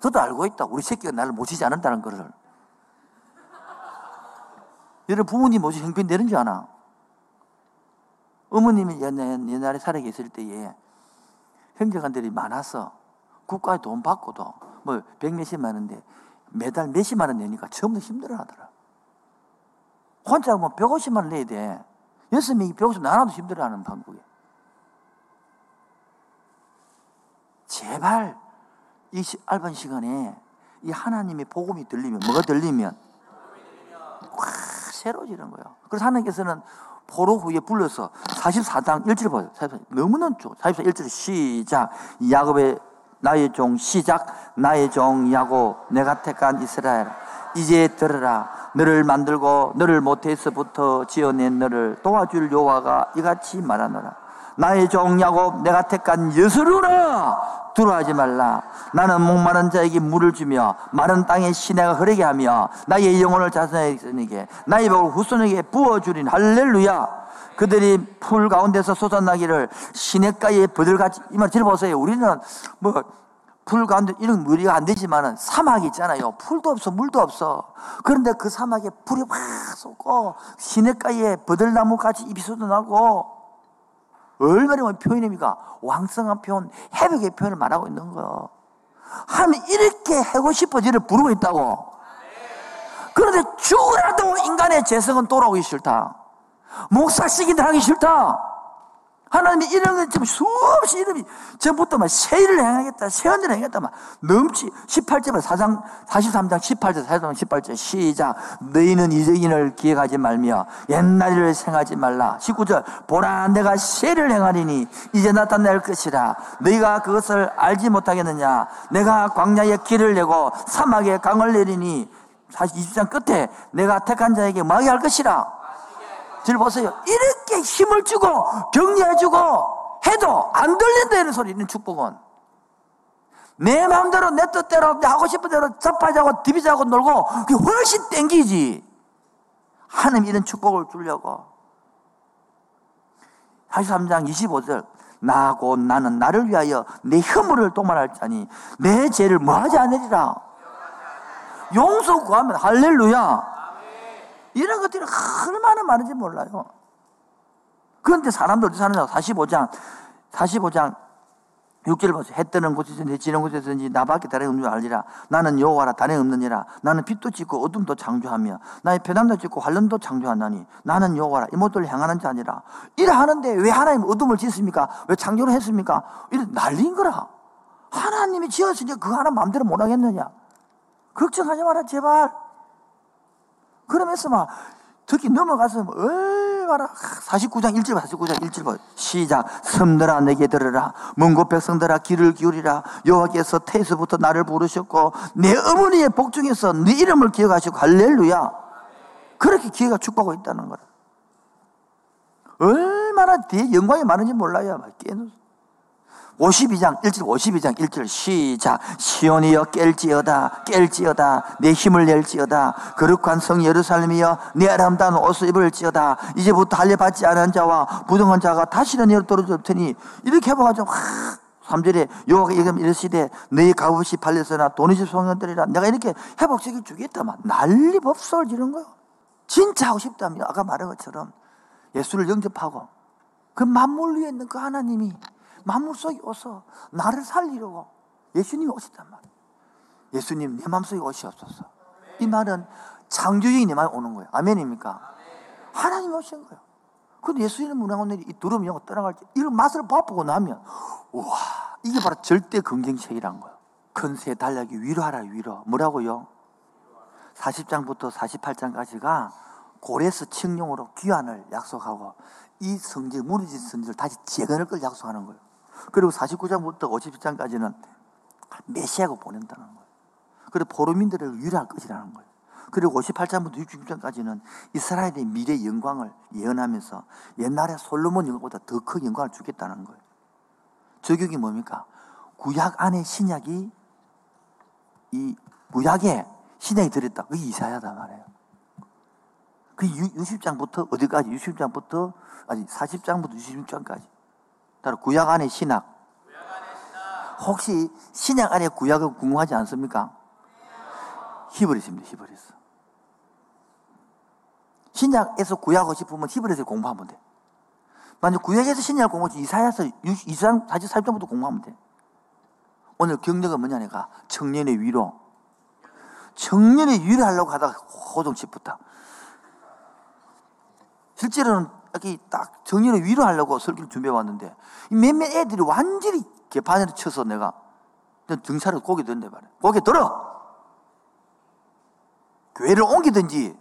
저도 알고 있다. 우리 새끼가 나를 모시지 않는다는 것을. 여러분 부모님 모시 형편 되는 줄 아나? 어머님이 옛날, 옛날에 살아 계실 때에 형제간들이 많아서 국가에 돈 받고도 뭐 백몇십만 원인데 매달 몇십만 원 내니까 처음부터 힘들어 하더라. 혼자 뭐 백오십만 원 내야 돼. 여섯 명이 백오십 나눠도 힘들어 하는 방법이 제발 이 얇은 시간에 이 하나님의 복음이 들리면 뭐가 들리면 확 새로워지는 거예요. 그래서 하나님께서는 포로 후에 불러서 44장 1절 보세요. 너무나 좋아. 44 1절 시작. 야곱의 나의 종 시작. 나의 종 야곱 내가 택한 이스라엘 이제 들으라. 너를 만들고 너를 못해서부터 지어낸 너를 도와줄 여호와가 이같이 말하노라. 나의 종 야곱 내가 택한 여수루라 두려워하지 말라. 나는 목마른 자에게 물을 주며 마른 땅에 시내가 흐르게 하며 나의 영혼을 자손에게 나의 복을 후손에게 부어주린 할렐루야. 그들이 풀 가운데서 솟아나기를 시냇가에 버들같이 이 말 들어보세요. 우리는 뭐 풀 가운데 이런 무리가 안 되지만은 사막이 있잖아요. 풀도 없어, 물도 없어. 그런데 그 사막에 풀이 확 솟고 시냇가에 버들나무 같이 잎이 솟아나고 얼마나 표현입니까? 왕성한 표현, 회복의 표현을 말하고 있는 거예요. 하나님 이렇게 하고 싶어지를 부르고 있다고. 그런데 죽으라도 인간의 재성은 돌아오기 싫다. 목사시기들 하기 싫다. 하나님이 이런 것 지금 수없이 이름이 전부터 막 세일을 행하겠다, 세언을 행하겠다, 막 넘치 18절에 4장, 43장 18절, 4장 18절 시작. 너희는 이적인을 기억하지 말며 옛날 일을 생하지 말라. 19절 보라 내가 세를 행하리니 이제 나타날 것이라. 너희가 그것을 알지 못하겠느냐? 내가 광야에 길을 내고 사막에 강을 내리니 20장 끝에 내가 택한 자에게 뭐하게 할 것이라. 들 보세요. 이렇게 힘을 주고 격려해주고 해도 안 들린다 이런 소리 있는 축복은. 내 마음대로 내 뜻대로 내 하고 싶은 대로 접하자고 디비자고 놀고 그게 훨씬 땡기지. 하나님 이런 축복을 주려고. 43장 25절 나곧 나는 나를 위하여 내 혐오를 도말할 자니 내 죄를 뭐하지 않으리라. 용서 구하면 할렐루야. 이런 것들이 얼마나 많은지 몰라요. 그런데 사람들 어디 사느냐? 45장, 45장 6절 보세요. 해 뜨는 곳에서든지 지는 곳에서든지 나밖에 다른 없는 줄 알리라. 나는 여호와라 다른 없느니라. 나는 빛도 짓고 어둠도 창조하며 나의 편함도 짓고 환란도 창조하나니 나는 여호와라 이모들 향하는 자 아니라. 이래 하는데 왜 하나님 어둠을 짓습니까? 왜 창조를 했습니까? 이래 날린 거라. 하나님이 지었으니까 그 하나 마음대로 못 하겠느냐? 걱정하지 마라 제발. 그러면서 막 특히 넘어가서 얼마나 49장 1절 49장 1절 시작. 섬들아 내게 들으라. 먼곳 백성들아 귀를 기울이라. 여호와께서 태에서부터 나를 부르셨고 내 어머니의 복중에서 네 이름을 기억하시고 할렐루야. 그렇게 기회가 축복하고 있다는 거라. 얼마나 뒤에 영광이 많은지 몰라요 막 깨는 52장 1절 52장 1절 시작. 시온이여 깰지어다 깰지어다. 내 힘을 낼지어다. 거룩한 성 예루살렘이여 내 아름다운 옷을 입을지어다. 이제부터 할례받지 않은 자와 부정한 자가 다시는 예로 떨어질 테니 이렇게 해봐가지고 3절에 여호와가 이르시되 너희 값없이 팔려서나 돈이 집 소년들이라. 내가 이렇게 회복시켜 주겠다만 난리 법석을 지는 거요. 진짜 하고 싶다면 아까 말한 것처럼 예수를 영접하고 그 만물 위에 있는 그 하나님이 만물 속에 오서 나를 살리려고 예수님이 오셨단 말이에요. 예수님 내 마음속에 오시옵소서. 이 말은 창조적인 내 마음에 오는 거예요. 아멘입니까? 하나님이 오신 거예요. 근데 예수님 문화 오늘이 이 두려움 영어 떠나갈 때 이런 맛을 맛보고 나면 와 이게 바로 절대 긍정책이란 거예요. 큰새 달력이 위로하라 위로. 뭐라고요? 40장부터 48장까지가 고레스 칙령으로 귀환을 약속하고 이 성질, 무너진 성질을 다시 재건할 걸 약속하는 거예요. 그리고 49장부터 50장까지는 메시아가 보낸다는 거예요. 그리고 포로민들을 위로할 것이라는 거예요. 그리고 58장부터 66장까지는 이스라엘의 미래 영광을 예언하면서 옛날에 솔로몬 영광보다 더 큰 영광을 주겠다는 거예요. 적용이 뭡니까? 구약 안에 신약이 이 구약에 신약이 들었다. 그게 이사야다 말이에요. 그 60장부터 어디까지? 60장부터 아니 40장부터 66장까지. 따로 구약 안에 신약. 혹시 신약 안에 구약을 궁금하지 않습니까? 히브리서입니다. 히브리서. 신약에서 구약하고 싶으면 히브리서 공부하면 돼. 만약 구약에서 신약을 공부하면 이사야서 이상 44장부터 공부하면 돼. 오늘 경력은 뭐냐니까 청년의 위로. 청년의 위로 하려고 하다가 호동치부터. 실제로는 여기 딱 정리를 위로 하려고 설교를 준비해 왔는데 몇몇 애들이 완전히 개판으로 쳐서 내가 등살을 고개 든데 말이야. 고개 들어! 교회를 옮기든지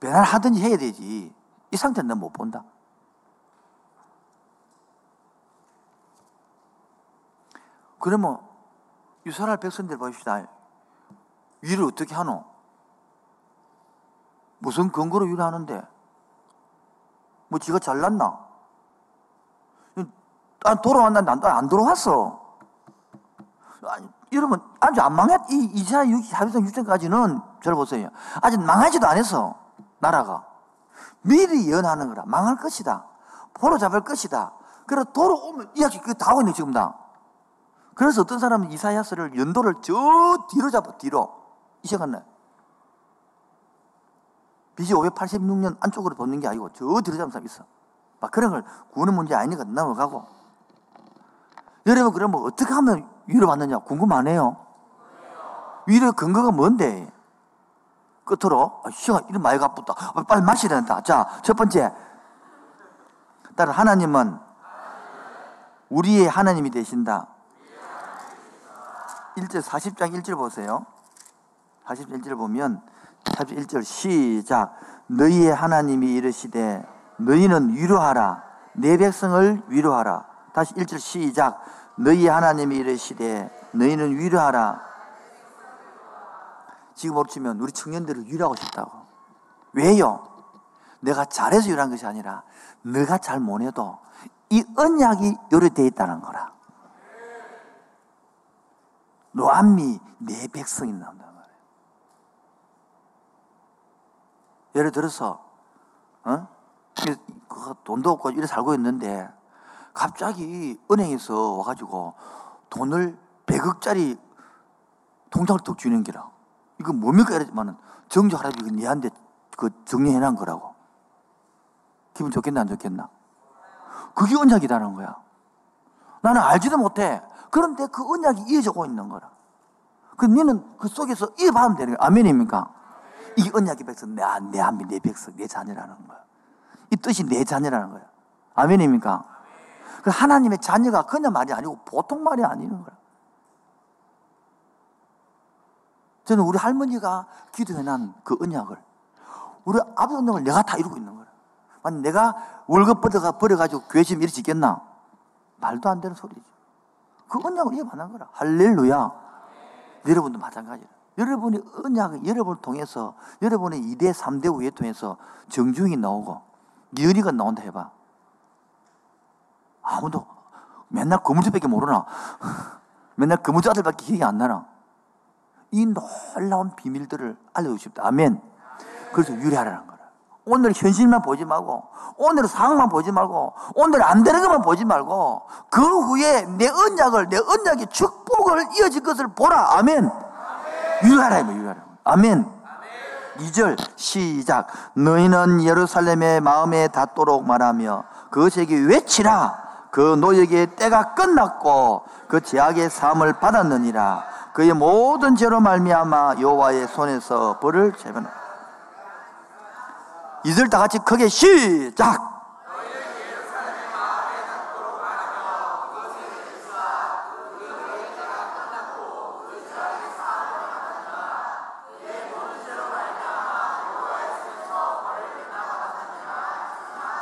배난하든지 해야 되지. 이 상태는 넌못 본다. 그러면 이스라엘 백성들 봅시다. 위를 어떻게 하노? 무슨 근거로 위로하는데? 뭐 지가 잘났나? 난 돌아왔나? 난안 돌아왔어. 아니, 여러분, 아주 안 망했, 이 이사 4일상 6장까지는, 잘 보세요. 아직 망하지도 않았어, 나라가. 미리 예언하는 거라. 망할 것이다. 포로 잡을 것이다. 그래, 돌아오면, 이야기 그다 하고 있네, 지금 다. 그래서 어떤 사람은 이사야스를 연도를 저 뒤로 잡아, 뒤로. 이 시간 날. BC 586년 안쪽으로 돕는 게 아니고 저 뒤로 잡은 사람 있어. 막 그런 걸 구하는 문제 아니니까 넘어가고. 여러분, 그러면 어떻게 하면 위로받느냐? 궁금하네요. 위로 근거가 뭔데? 끝으로, 아, 시간 이름 많이 가쁘다. 아, 빨리 마셔야 된다. 자, 첫 번째. 따라 하나님은 우리의 하나님이 되신다. 1절 40장 1절 보세요. 41절 보면 41절 시작. 너희의 하나님이 이르시되 너희는 위로하라. 내 백성을 위로하라. 다시 1절 시작. 너희 하나님이 이르시되 너희는 위로하라. 지금으로 치면 우리 청년들을 위로하고 싶다고. 왜요? 내가 잘해서 위로한 것이 아니라 내가 잘 못해도 이 언약이 요리되어 있다는 거라. 노암미 내 백성이 나온단 말이에요. 예를 들어서 어? 돈도 없고 이래 살고 있는데 갑자기 은행에서 와가지고 돈을 100억짜리 통장을 뚝 주는 게라. 이거 뭡니까? 이러지만은 정조 할아버지가 니한테 그 정리해놓은 거라고. 기분 좋겠나, 안 좋겠나? 그게 언약이다는 거야. 나는 알지도 못해. 그런데 그 언약이 이어지고 있는 거라. 그 너는 그 속에서 이어하면 되는 거야. 아멘입니까? 이 언약의 백성, 내, 내 아미, 내 백성, 내 자녀라는 거야. 이 뜻이 내 자녀라는 거야. 아멘입니까? 그 하나님의 자녀가 그냥 말이 아니고 보통 말이 아니는 거야. 저는 우리 할머니가 기도해놓은 그 언약을, 우리 아버지 언약을 내가 다 이루고 있는 거야. 만 내가 월급 버려가 버려가지고 교회 좀 이리 짓겠나? 말도 안 되는 소리지. 그 언약을 이어받는 거라. 할렐루야. 여러분도 마찬가지라. 여러분이 언약을 여러분을 통해서 여러분의 2대, 3대 우회 통해서 정중이 나오고 열이가 나온다 해봐. 아무도 맨날 거물주밖에 모르나? 맨날 거물주 아들밖에 기억이 안 나나? 이 놀라운 비밀들을 알려주고 싶다. 아멘. 그래서 유리하라는 거라. 오늘 현실만 보지 말고, 오늘 상황만 보지 말고, 오늘 안 되는 것만 보지 말고, 그 후에 내 언약을, 내 언약의 축복을 이어질 것을 보라. 아멘. 유하라, 유하라. 아멘. 2절 시작. 너희는 예루살렘의 마음에 닿도록 말하며 그것에게 외치라. 그 노역의 때가 끝났고 그 제약의 삶을 받았느니라. 그의 모든 죄로 말미암아 여호와의 손에서 벌을 제변. 이들 다 같이 크게 시작.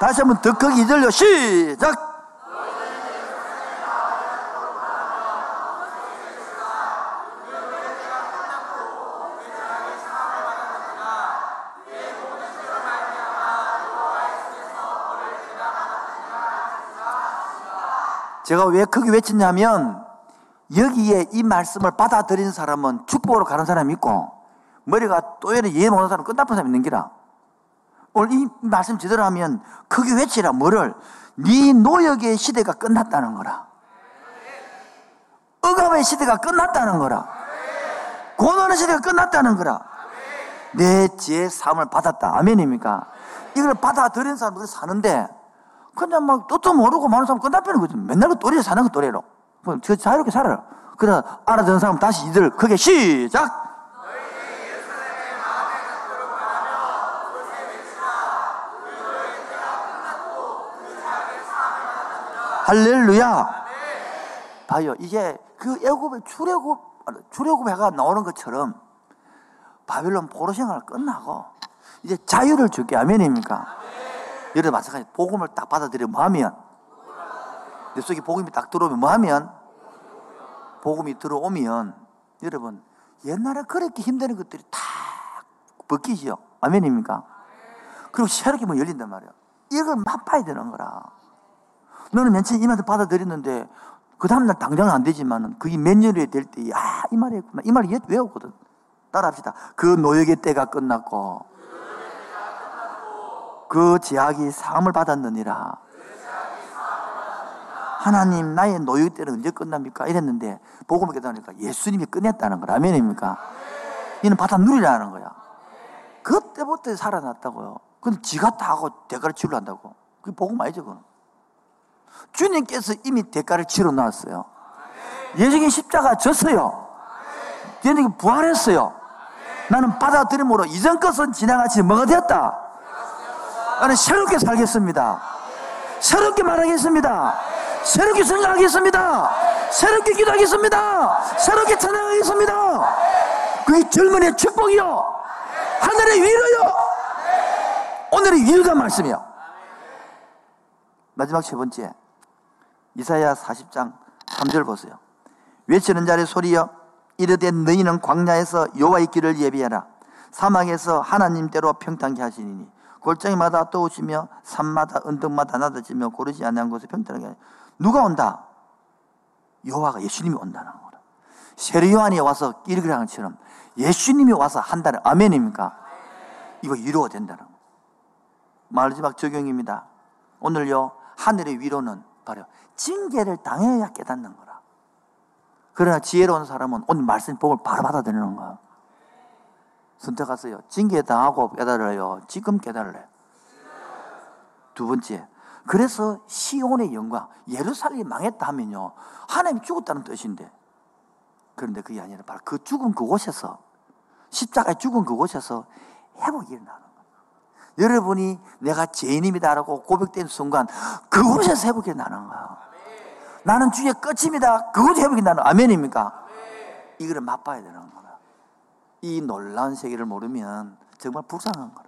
다시 한번 더 크게 이들려 시작. 제가 왜 크게 외쳤냐면 여기에 이 말씀을 받아들인 사람은 축복으로 가는 사람이 있고 머리가 또연히 이해 못하는 사람은 끝나쁜 사람이 있는 기라. 오늘 이 말씀 제대로 하면 크게 외치라 뭐를 네 노역의 시대가 끝났다는 거라. 억압의 시대가 끝났다는 거라. 고난의 시대가 끝났다는 거라. 내 지혜 삶을 받았다. 아멘입니까? 이걸 받아들인 사람들이 사는데 그냥 막 뜻도 모르고 많은 사람 끝나버리는 거지. 맨날 그 또래 사는 거 또래로. 뭐, 저 자유롭게 살아요. 그러다 알아듣는 사람 다시 이들 크게 시작! 할렐루야! 봐요. 이게 그 애굽의 출애굽, 출애굽 해가 나오는 것처럼 바빌론 포로 생활 끝나고 이제 자유를 줄게. 아멘입니까? 여러분 마찬가지 복음을 딱 받아들여 뭐 하면 내 속에 복음이 딱 들어오면 뭐 하면 복음이 들어오면 여러분 옛날에 그렇게 힘드는 것들이 다 벗기지요. 아멘입니까? 그리고 새롭게 뭐 열린단 말이야. 이걸 맛봐야 되는 거라. 너는 맨 처음 이마트 받아들였는데 그 다음날 당장은 안 되지만은 그게 몇 년이 될 때, 야, 이 말이 했구나. 이 말이 외웠거든. 따라합시다. 그 노역의 때가 끝났고, 그 제약이 사함을 받았느니라. 하나님, 나의 노역 때는 언제 끝납니까? 이랬는데, 복음을 깨달으니까 예수님이 끝냈다는 거라. 아멘입니까? 이는 받아 누리라는 거야. 그때부터 살아났다고요. 근데 지가 다 하고 대가를 치러 한다고. 그게 복음 아니죠, 그건. 주님께서 이미 대가를 치러 놨어요. 예정의 십자가 졌어요. 예정이 부활했어요. 나는 받아들임으로 이전 것은 지나가지 뭐가 되었다. 나는 새롭게 살겠습니다. 새롭게 말하겠습니다. 새롭게 생각하겠습니다. 새롭게 기도하겠습니다. 새롭게 찬양하겠습니다. 그게 젊은이의 축복이요. 하늘의 위로요. 오늘의 위로가 말씀이요. 마지막 세 번째. 이사야 40장 3절 보세요. 외치는 자의 소리여 이르되 너희는 광야에서 여호와의 길을 예비하라. 사막에서 하나님대로 평탄케 하시니니 골짜기마다 떠오시며 산마다 언덕마다 나다지며 고르지 않은 곳에 평탄하게 누가 온다? 여호와가 예수님이 온다는 거라. 세례 요한이 와서 끼리그라는 것처럼 예수님이 와서 한다는 아멘입니까? 이거 위로가 된다는 거. 마지막 적용입니다. 오늘요 하늘의 위로는 바로 징계를 당해야 깨닫는 거라. 그러나 지혜로운 사람은 오늘 말씀 복을 바로 받아들이는 거야. 선택하세요. 징계 당하고 깨달아요. 지금 깨달아요. 두 번째. 그래서 시온의 영광, 예루살렘이 망했다 하면요. 하나님이 죽었다는 뜻인데. 그런데 그게 아니라 바로 그 죽은 그곳에서, 십자가에 죽은 그곳에서 회복이 일어나는 거예요. 여러분이 내가 죄인입니다라고 고백된 순간 그곳에서 회복이 나는 거야. 나는 주의 끝입니다. 그곳 회복이 나는 아멘입니까? 이거를 맛봐야 되는 거야. 이 놀라운 세계를 모르면 정말 불쌍한 거야.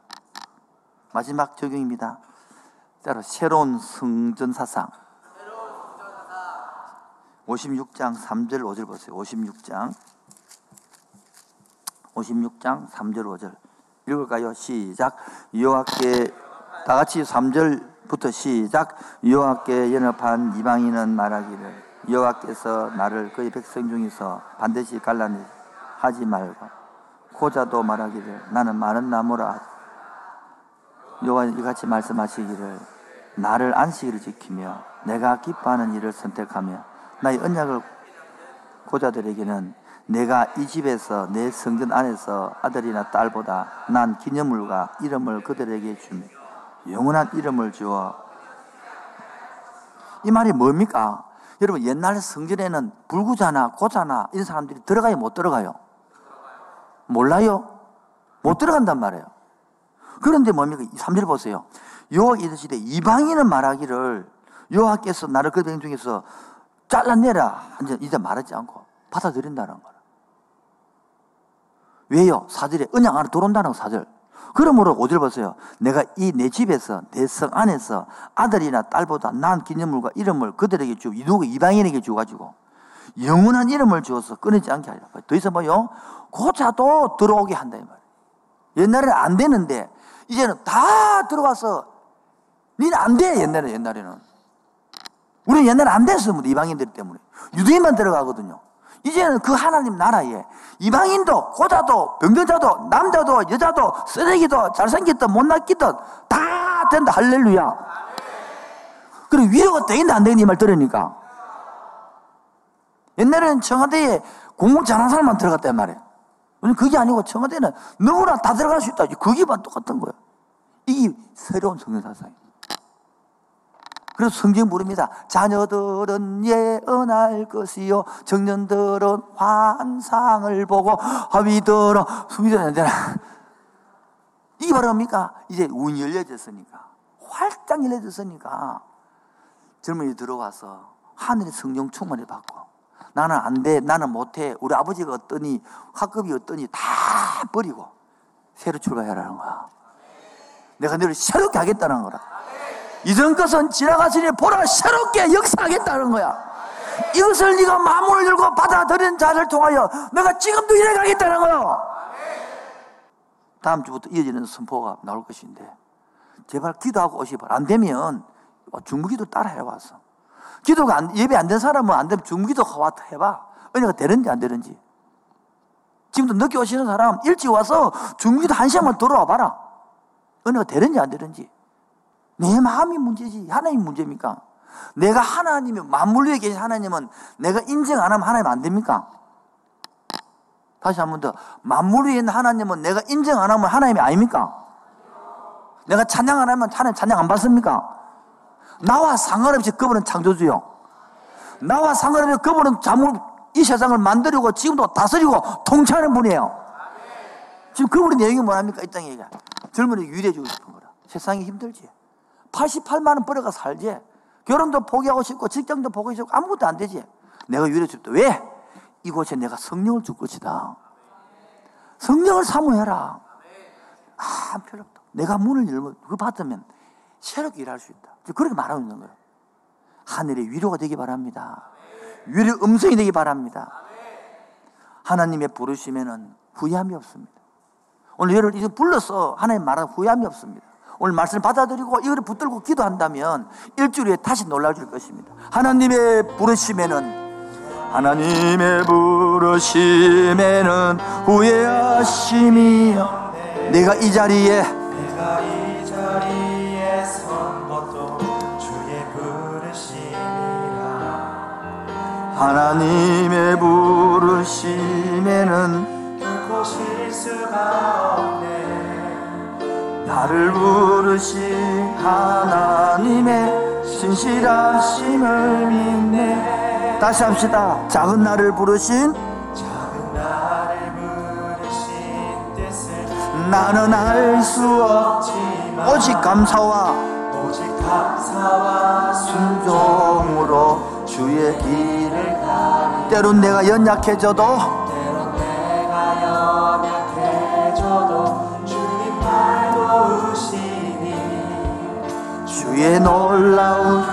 마지막 적용입니다. 따로 새로운 성전 사상. 56장 3절 5절 보세요. 56장 56장 3절 5절 읽을까요? 시작. 여호와께 다 같이 3절 부터 시작. 여호와께 연합한 이방인은 말하기를 여호와께서 나를 그의 백성 중에서 반드시 갈라내 하지 말고 고자도 말하기를 나는 마른 나무라 여호와 이같이 말씀하시기를 나를 안식일을 지키며 내가 기뻐하는 일을 선택하며 나의 언약을 고자들에게는 내가 이 집에서 내 성전 안에서 아들이나 딸보다 난 기념물과 이름을 그들에게 주며 영원한 이름을 주어 이 말이 뭡니까? 여러분 옛날 성전에는 불구자나 고자나 이런 사람들이 들어가요 못 들어가요? 몰라요? 못 들어간단 말이에요. 그런데 뭡니까? 3절 보세요. 여호와 이르시되 이방인은 말하기를 여호와께서 나를 그들 중에서 잘라내라 이제 말하지 않고 받아들인다는 거라. 왜요? 사절에 언약 안에 들어온다는 거 사절. 그러므로 오절 보세요. 내가 이 내 집에서 내 성 안에서 아들이나 딸보다 난 기념물과 이름을 그들에게 주고 누구 이방인에게 주가지고 영원한 이름을 주어서 끊이지 않게 하리라. 더 이상 뭐요? 고자도 들어오게 한다 이 말이에요. 옛날에는 안 되는데 이제는 다 들어와서 니는 안 돼. 옛날에 옛날에는 우리는 옛날에 안 됐어. 이방인들 때문에 유대인만 들어가거든요. 이제는 그 하나님 나라에 이방인도 고자도 병변자도 남자도 여자도 쓰레기도 잘생겼든 못났기든 다 된다. 할렐루야. 그리고 위로가 되겠나 안 되겠니 말 들으니까. 옛날에는 청와대에 공무원 잘하는 사람만 들어갔단 말이에요. 그게 아니고 청와대는 누구나 다 들어갈 수 있다. 그게만 똑같은 거예요. 이게 새로운 성경사상이에요 그래서 성경 부릅니다. 자녀들은 예언할 것이요. 청년들은 환상을 보고 아비들은 수비들은 안 되나. 이게 바로 뭡니까? 이제 운이 열려졌으니까. 활짝 열려졌으니까. 젊은이 들어와서 하늘의 성령 충만을 받고 나는 안 돼, 나는 못 해. 우리 아버지가 어떠니, 학급이 어떠니 다 버리고 새로 출발하라는 거야. 내가 너를 새롭게 하겠다는 거라. 이전 것은 지나가시니 보라 새롭게 역사하겠다는 거야. 이것을 네가 마음을 열고 받아들인 자를 통하여 내가 지금도 일해가겠다는 거야. 다음 주부터 이어지는 선포가 나올 것인데 제발 기도하고 오시발 안 되면 중무기도 따라 해 와서 기도가 안, 예배 안 된 사람은 안 되면 중기도 와서 해봐. 은혜가 되는지 안 되는지. 지금도 늦게 오시는 사람 일찍 와서 중기도 한 시간만 돌아와 봐라. 은혜가 되는지 안 되는지. 내 마음이 문제지. 하나님 문제입니까? 내가 하나님이 만물 위에 계신 하나님은 내가 인정 안 하면 하나님 안 됩니까? 다시 한 번 더. 만물 위에 있는 하나님은 내가 인정 안 하면 하나님이 아닙니까? 내가 찬양 안 하면 하나님 찬양 안 받습니까? 나와 상관없이 그분은 창조주요. 나와 상관없이 그분은 자물, 이 세상을 만들고 지금도 다스리고 통치하는 분이에요. 지금 그분의 내용이 뭐합니까? 이 땅에 젊은이 유리해 주고 싶은 거라. 세상이 힘들지. 88만 원 벌어가 살지. 결혼도 포기하고 싶고 직장도 포기하고 싶고 아무것도 안 되지. 내가 유리해 줬다. 왜? 이곳에 내가 성령을 줄 것이다. 성령을 사모해라. 아, 필요 없다. 내가 문을 열면 그거 받으면 새롭게 일할 수 있다. 그렇게 말하고 있는 거예요. 하늘의 위로가 되기 바랍니다. 위로 음성이 되기 바랍니다. 하나님의 부르시면은 후회함이 없습니다. 오늘 여러분 이거 불러서 하나님 말하는 후회함이 없습니다. 오늘 말씀을 받아들이고 이거를 붙들고 기도한다면 일주일에 다시 놀라줄 것입니다. 하나님의 부르시면은 하나님의 부르심에는 후회하심이요 내가 이 자리에 내가 이 자리에 선 것도 주의 부르심이라. 하나님의 부르심에는 결코 실수가 없네 나를 부르신 하나님의 신실하심을 믿네. 다시 합시다. 작은 나를 부르신 작은 나를 부르신 뜻을 나는 알 수 없지만 오직 감사와 오직 감사와 순종으로 주의 길을 때론 내가 연약해져도 주의 놀라운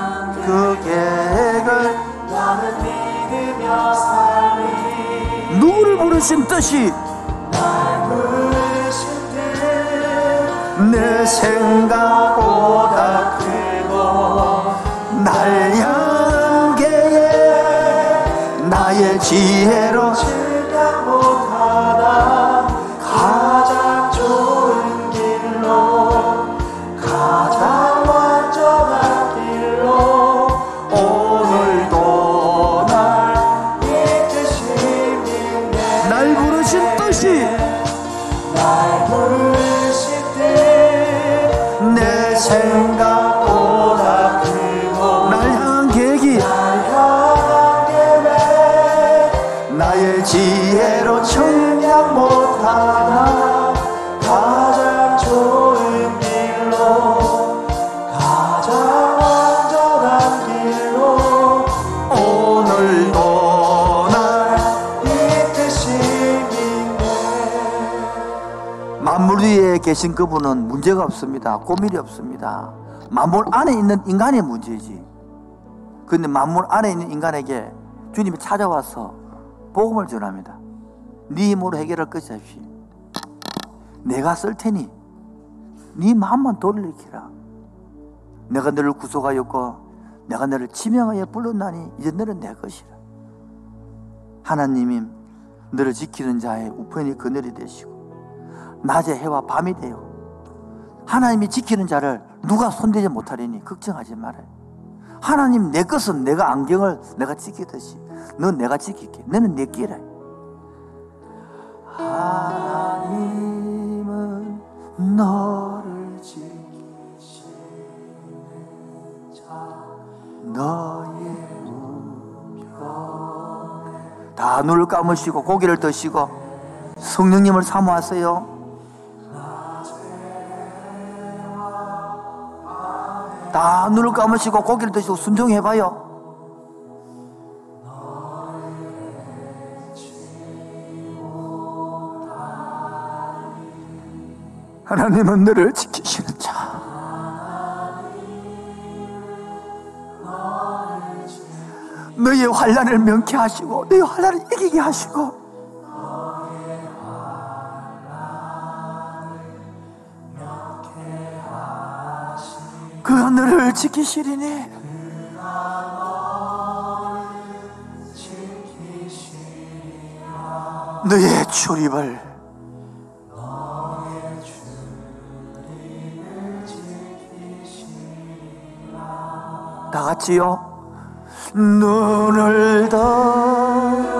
그 계획을 나는 믿으며 살리 누구를 부르신 뜻이? 내 생각보다 뜻날 향한 계획 나의 지혜 계신 그분은 문제가 없습니다. 고민이 없습니다. 만물 안에 있는 인간의 문제지. 그런데 만물 안에 있는 인간에게 주님이 찾아와서 복음을 전합니다. 네 힘으로 해결할 것이 없이 내가 쓸 테니 네 마음만 돌리키라. 내가 너를 구속하였고 내가 너를 지명하여 불렀나니 이제 너는 내 것이라. 하나님이 너를 지키는 자의 우편이 그늘이 되시고 낮에 해와 밤이 되어 하나님이 지키는 자를 누가 손대지 못하리니 걱정하지 말아요. 하나님 내 것은 내가 안경을 내가 지키듯이 넌 내가 지킬게. 너는 내 끼라. 하나님은 너를 지키시는 자 너의 우편 다 눈을 감으시고 고개를 드시고 성령님을 사모하세요. 다 눈을 감으시고 고개를 드시고 순종해봐요. 하나님은 너를 지키시는 자. 너의 환란을 명쾌하시고 너의 환란을 이기게 하시고 너를 지키시리니? 너의 출입을 다 같이요? 눈을 더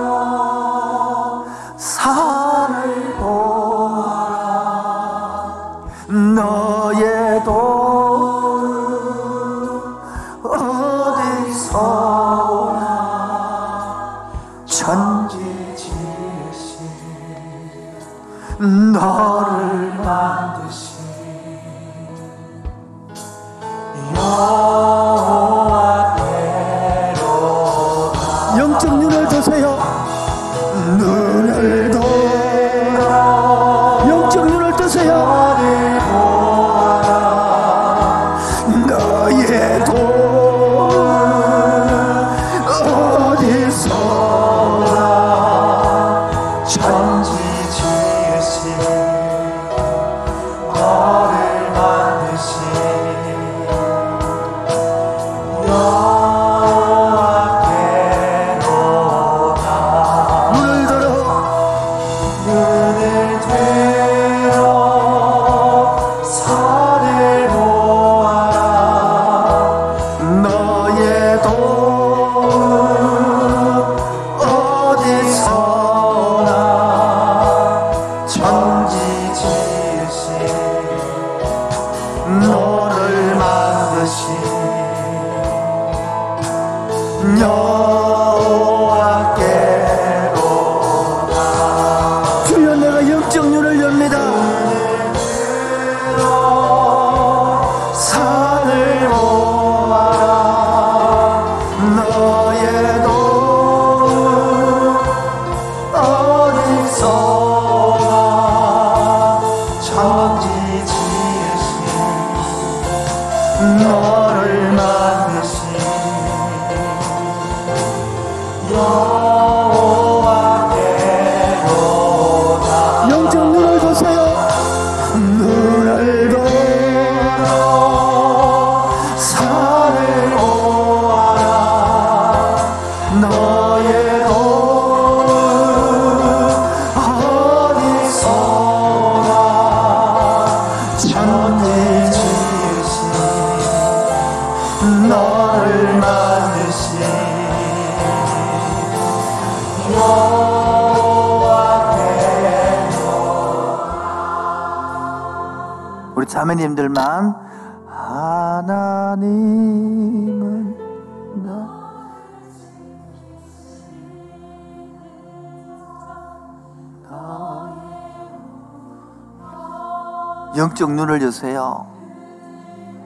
영적 눈을 여세요.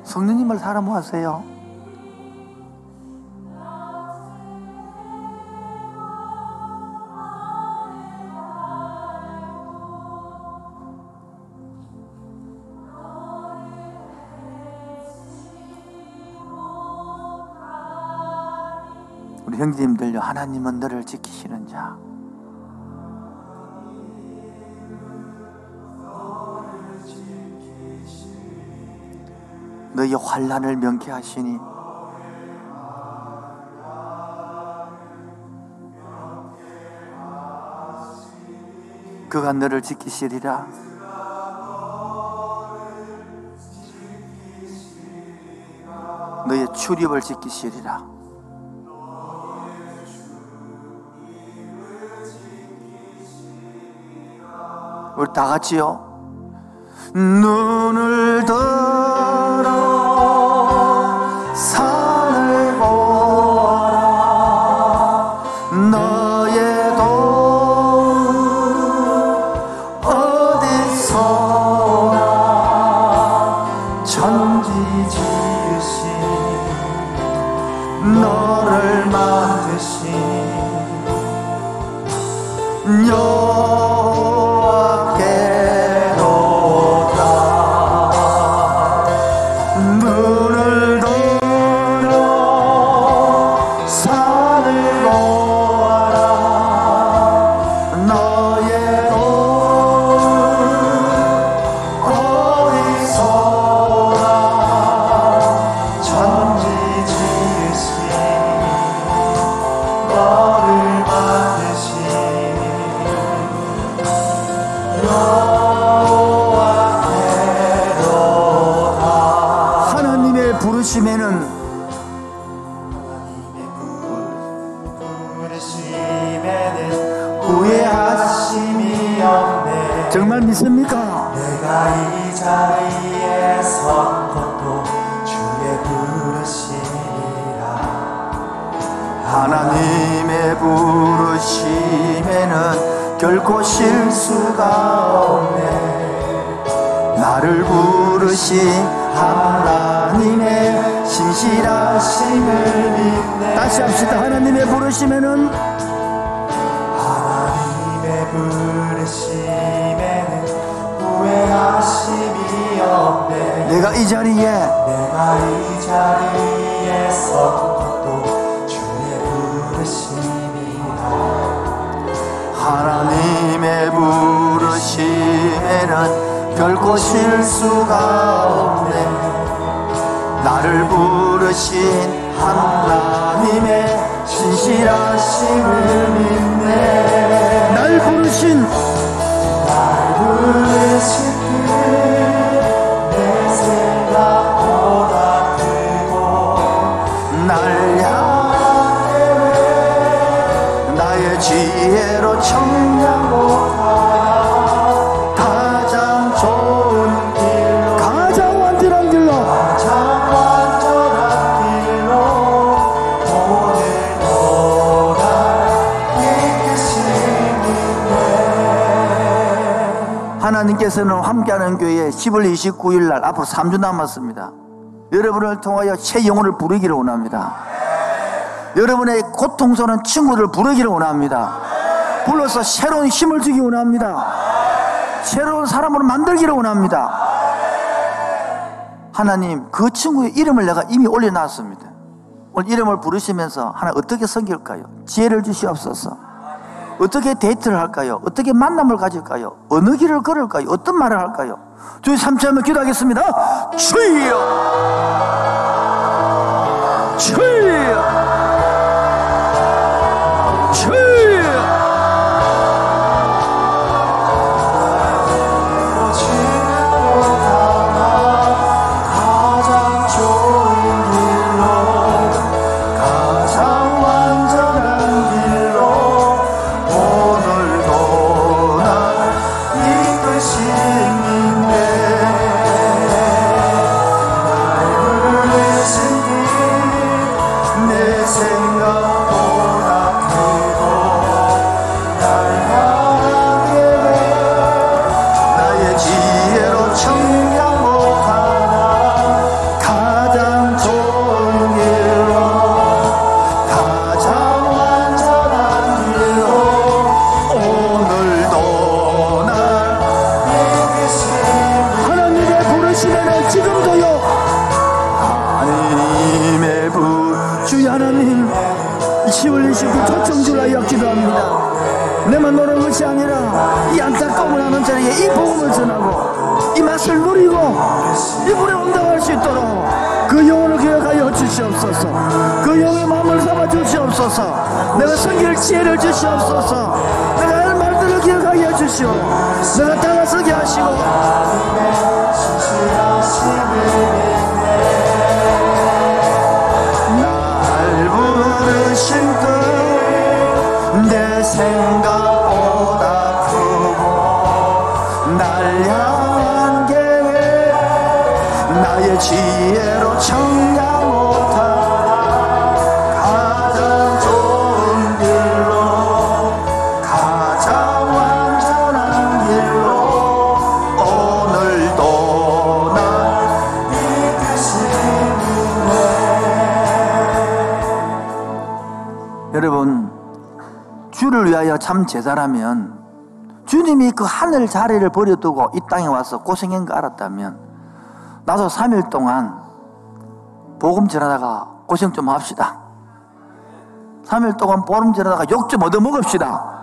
성령님을 사람화하세요. 우리 형제님들요, 하나님은 너를 지키시는 자. 너희 환란을 명쾌하시니 그가 너를 지키시리라. 너의 출입을 지키시리라. 우리 다 같이요. 눈을 떠 10월 29일 날 앞으로 3주 남았습니다. 여러분을 통하여 새 영혼을 부르기를 원합니다. 여러분의 고통스러운 친구들을 부르기를 원합니다. 불러서 새로운 힘을 주기 원합니다. 새로운 사람으로 만들기를 원합니다. 하나님, 그 친구의 이름을 내가 이미 올려놨습니다. 오늘 이름을 부르시면서 하나 어떻게 섬길까요? 지혜를 주시옵소서. 어떻게 데이트를 할까요? 어떻게 만남을 가질까요? 어느 길을 걸을까요? 어떤 말을 할까요? 주의 삼치 한번 기도하겠습니다. 주여! 주여! 지혜를 주시옵소서. 내가 할 말들을 기억하여 주시오. 내가 다가서게 하시고 하여 참 제사라면 주님이 그 하늘 자리를 버려두고 이 땅에 와서 고생한 거 알았다면 나도 3일 동안 복음 전하다가 고생 좀 합시다. 3일 동안 복음 전하다가 욕 좀 얻어먹읍시다.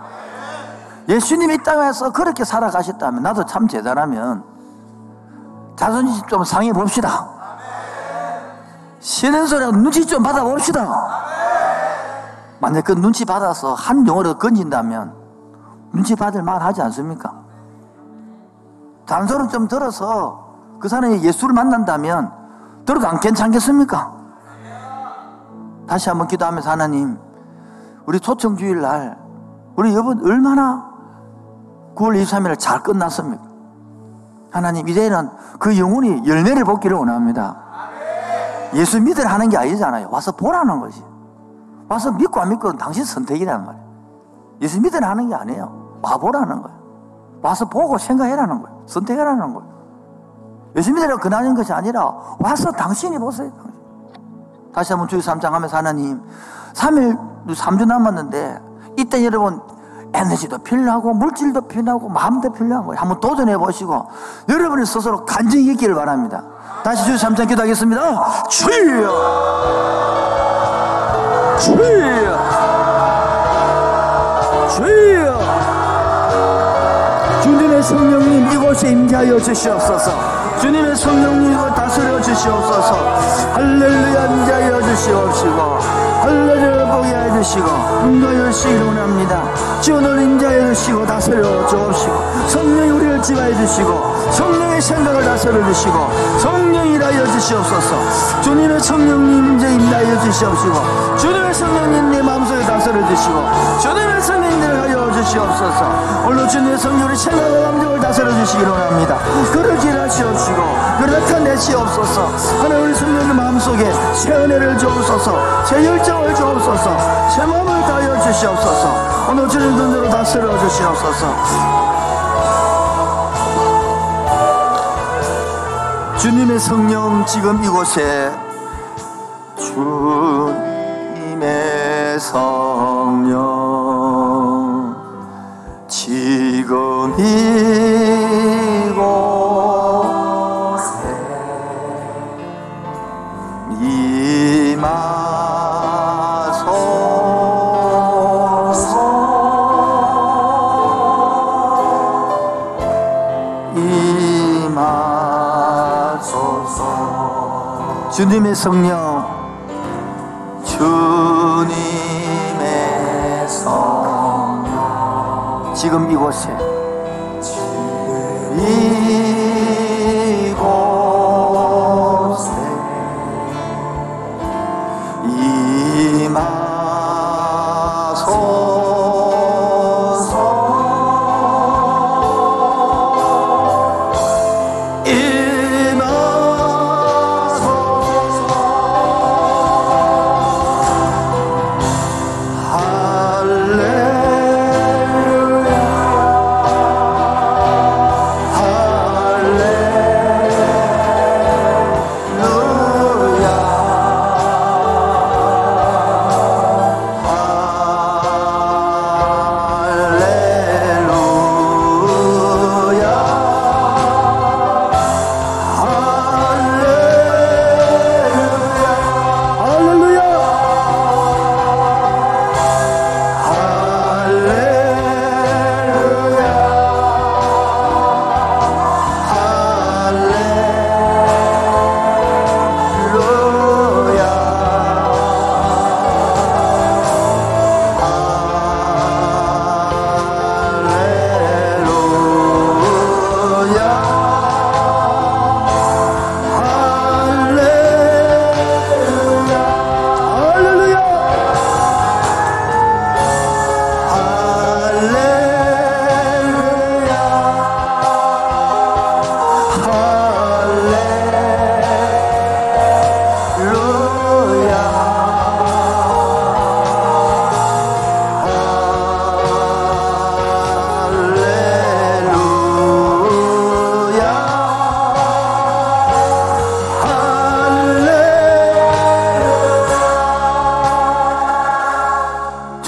예수님이 이 땅에 와서 그렇게 살아가셨다면 나도 참 제사라면 자존심 좀 상해 봅시다. 싫은 소리 눈치 좀 받아봅시다 만약 그 눈치 받아서 한 영어를 건진다면 눈치 받을 말 하지 않습니까? 잔소리 좀 들어서 그 사람이 예수를 만난다면 들어도 안 괜찮겠습니까? 다시 한번 기도하면서 하나님, 우리 초청주일 날, 우리 여러분 얼마나 9월 23일 잘 끝났습니까? 하나님, 이제는 그 영혼이 열매를 복기를 원합니다. 예수 믿으라 하는 게 아니잖아요. 와서 보라는 거지. 와서 믿고 안 믿고는 당신 선택이란 말이에요. 예수 믿으라 하는 게 아니에요. 와보라는 거예요. 와서 보고 생각해라는 거예요. 선택해라는 거예요. 예수 믿으라 그나는 것이 아니라 와서 당신이 보세요. 다시 한번 주의 3장 하면서 하나님 3일 3주 남았는데 이때 여러분 에너지도 필요하고 물질도 필요하고 마음도 필요한 거예요. 한번 도전해 보시고 여러분이 스스로 간증이 있기를 바랍니다. 다시 주의 3장 기도하겠습니다. 주여! 주여! 주님의 성령님 이곳에 임재하여 주시옵소서. 주님의 성령님 이곳 다스려 주시옵소서. 할렐루야 임재하여 주시옵시고 할렐루야 보게 해주시고 인도여 주시기 원합니다. 주오늘 임재하여 주시고 다스려 주옵시고 성령이 우리를 지배해 주시고 성령의 생각을 다스려 주시고 성령이 일하여 주시옵소서. 주님의 성령님 임재 임하여 주시옵시고 주님의 성령님 내 마음속에 다스려 주시고 주님의 성령님을 하여 주시옵소서. 오늘 주님의 성령의 생각과 감정을 다스려 주시기 원합니다. 그러지 하시옵시고 그나타내시옵소서. 하나님 우리 성령의 마음속에 새 은혜를 주옵소서. 새 열정을 주옵소서. 새 마음을 다하여 주시옵소서. 오늘 주님 눈으로 다스려 주시옵소서. 주님의 성령 지금 이곳에 이곳에 임하소서 임하소서. 주님의 성령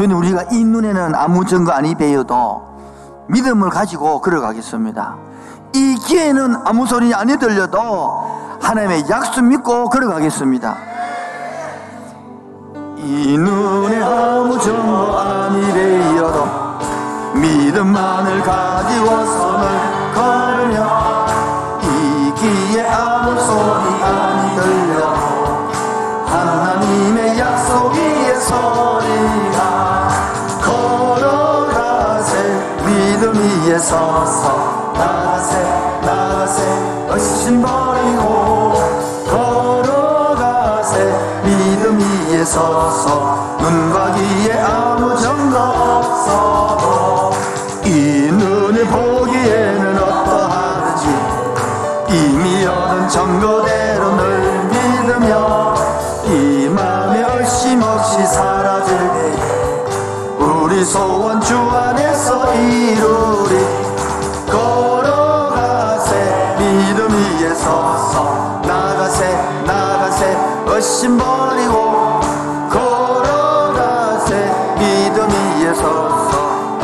주님 우리가 이 눈에는 아무 증거 아니 배여도 믿음을 가지고 걸어가겠습니다. 이 귀에는 아무 소리 아니 들려도 하나님의 약속 믿고 걸어가겠습니다. 이 눈에 아무 증거 아니 배여도 믿음만을 가지고 손을 걸 믿 얼심 버리고 걸어가세 믿음 위에 서서.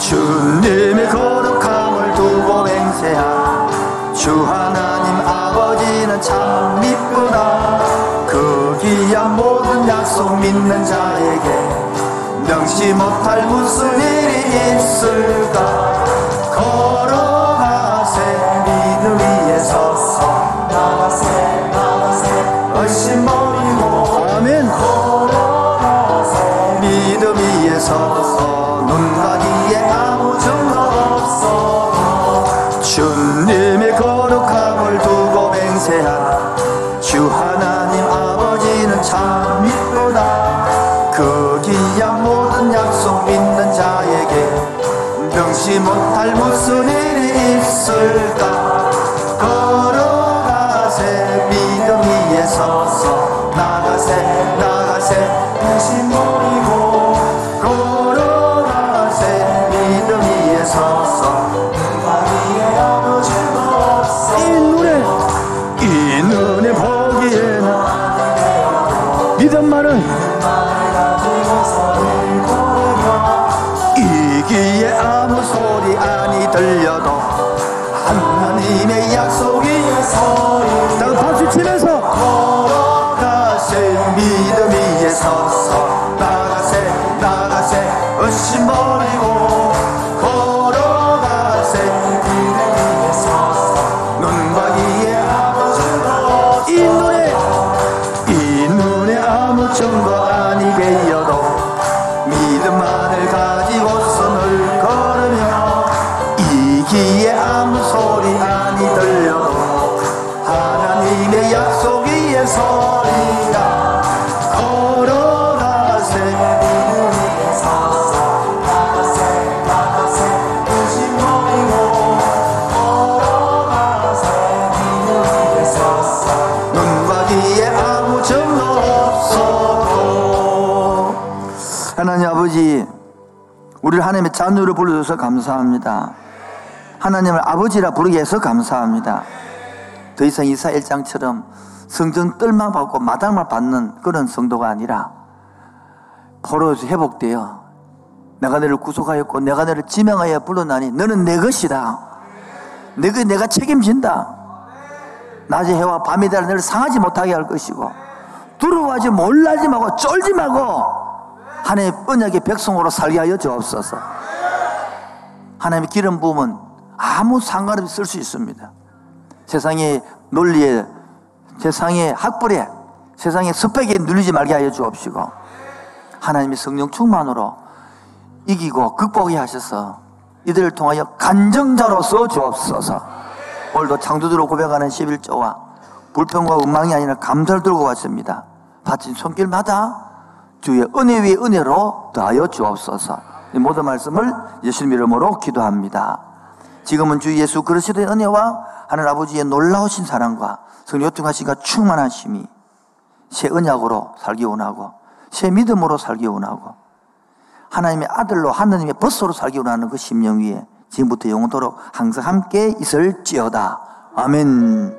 주님의 거룩함을 두고 맹세한 주 하나님 아버지는 참 미쁘다 그 귀한 모든 약속 믿는 자에게 명시 못할 무슨 일이 있을까 믿음만은 이 귀에 아무 소리 아니 들려도 하나님의 약속 우리를 하나님의 자녀로 불러줘서 감사합니다. 하나님을 아버지라 부르게 해서 감사합니다. 더 이상 이사 1장처럼 성전 뜰만 받고 마당만 받는 그런 성도가 아니라 포로에서 회복되어 내가 너를 구속하였고 내가 너를 지명하여 불러나니 너는 내 것이다. 내가 내가 책임진다. 낮에 해와 밤이 되라 너를 상하지 못하게 할 것이고 두려워하지 몰라지 말고 쫄지 말고 하나님의 언약의 백성으로 살게 하여 주옵소서. 하나님의 기름 부음은 아무 상관없이 쓸 수 있습니다. 세상의 논리에 세상의 학벌에 세상의 스펙에 눌리지 말게 하여 주옵시고 하나님의 성령 충만으로 이기고 극복하게 하셔서 이들을 통하여 간정자로서 주옵소서. 오늘도 창조주로 고백하는 11조와 불평과 원망이 아니라 감사를 들고 왔습니다. 바친 손길마다 주의 은혜 위에 은혜로 더하여 주옵소서 이 모든 말씀을 예수님 이름으로 기도합니다 지금은 주 예수 그리스도의 은혜와 하늘 아버지의 놀라우신 사랑과 성령 요통하신가 충만하심이 새 언약으로 살기 원하고 새 믿음으로 살기 원하고 하나님의 아들로 하나님의 벗소로 살기 원하는 그 심령 위에 지금부터 영원토록 항상 함께 있을지어다. 아멘.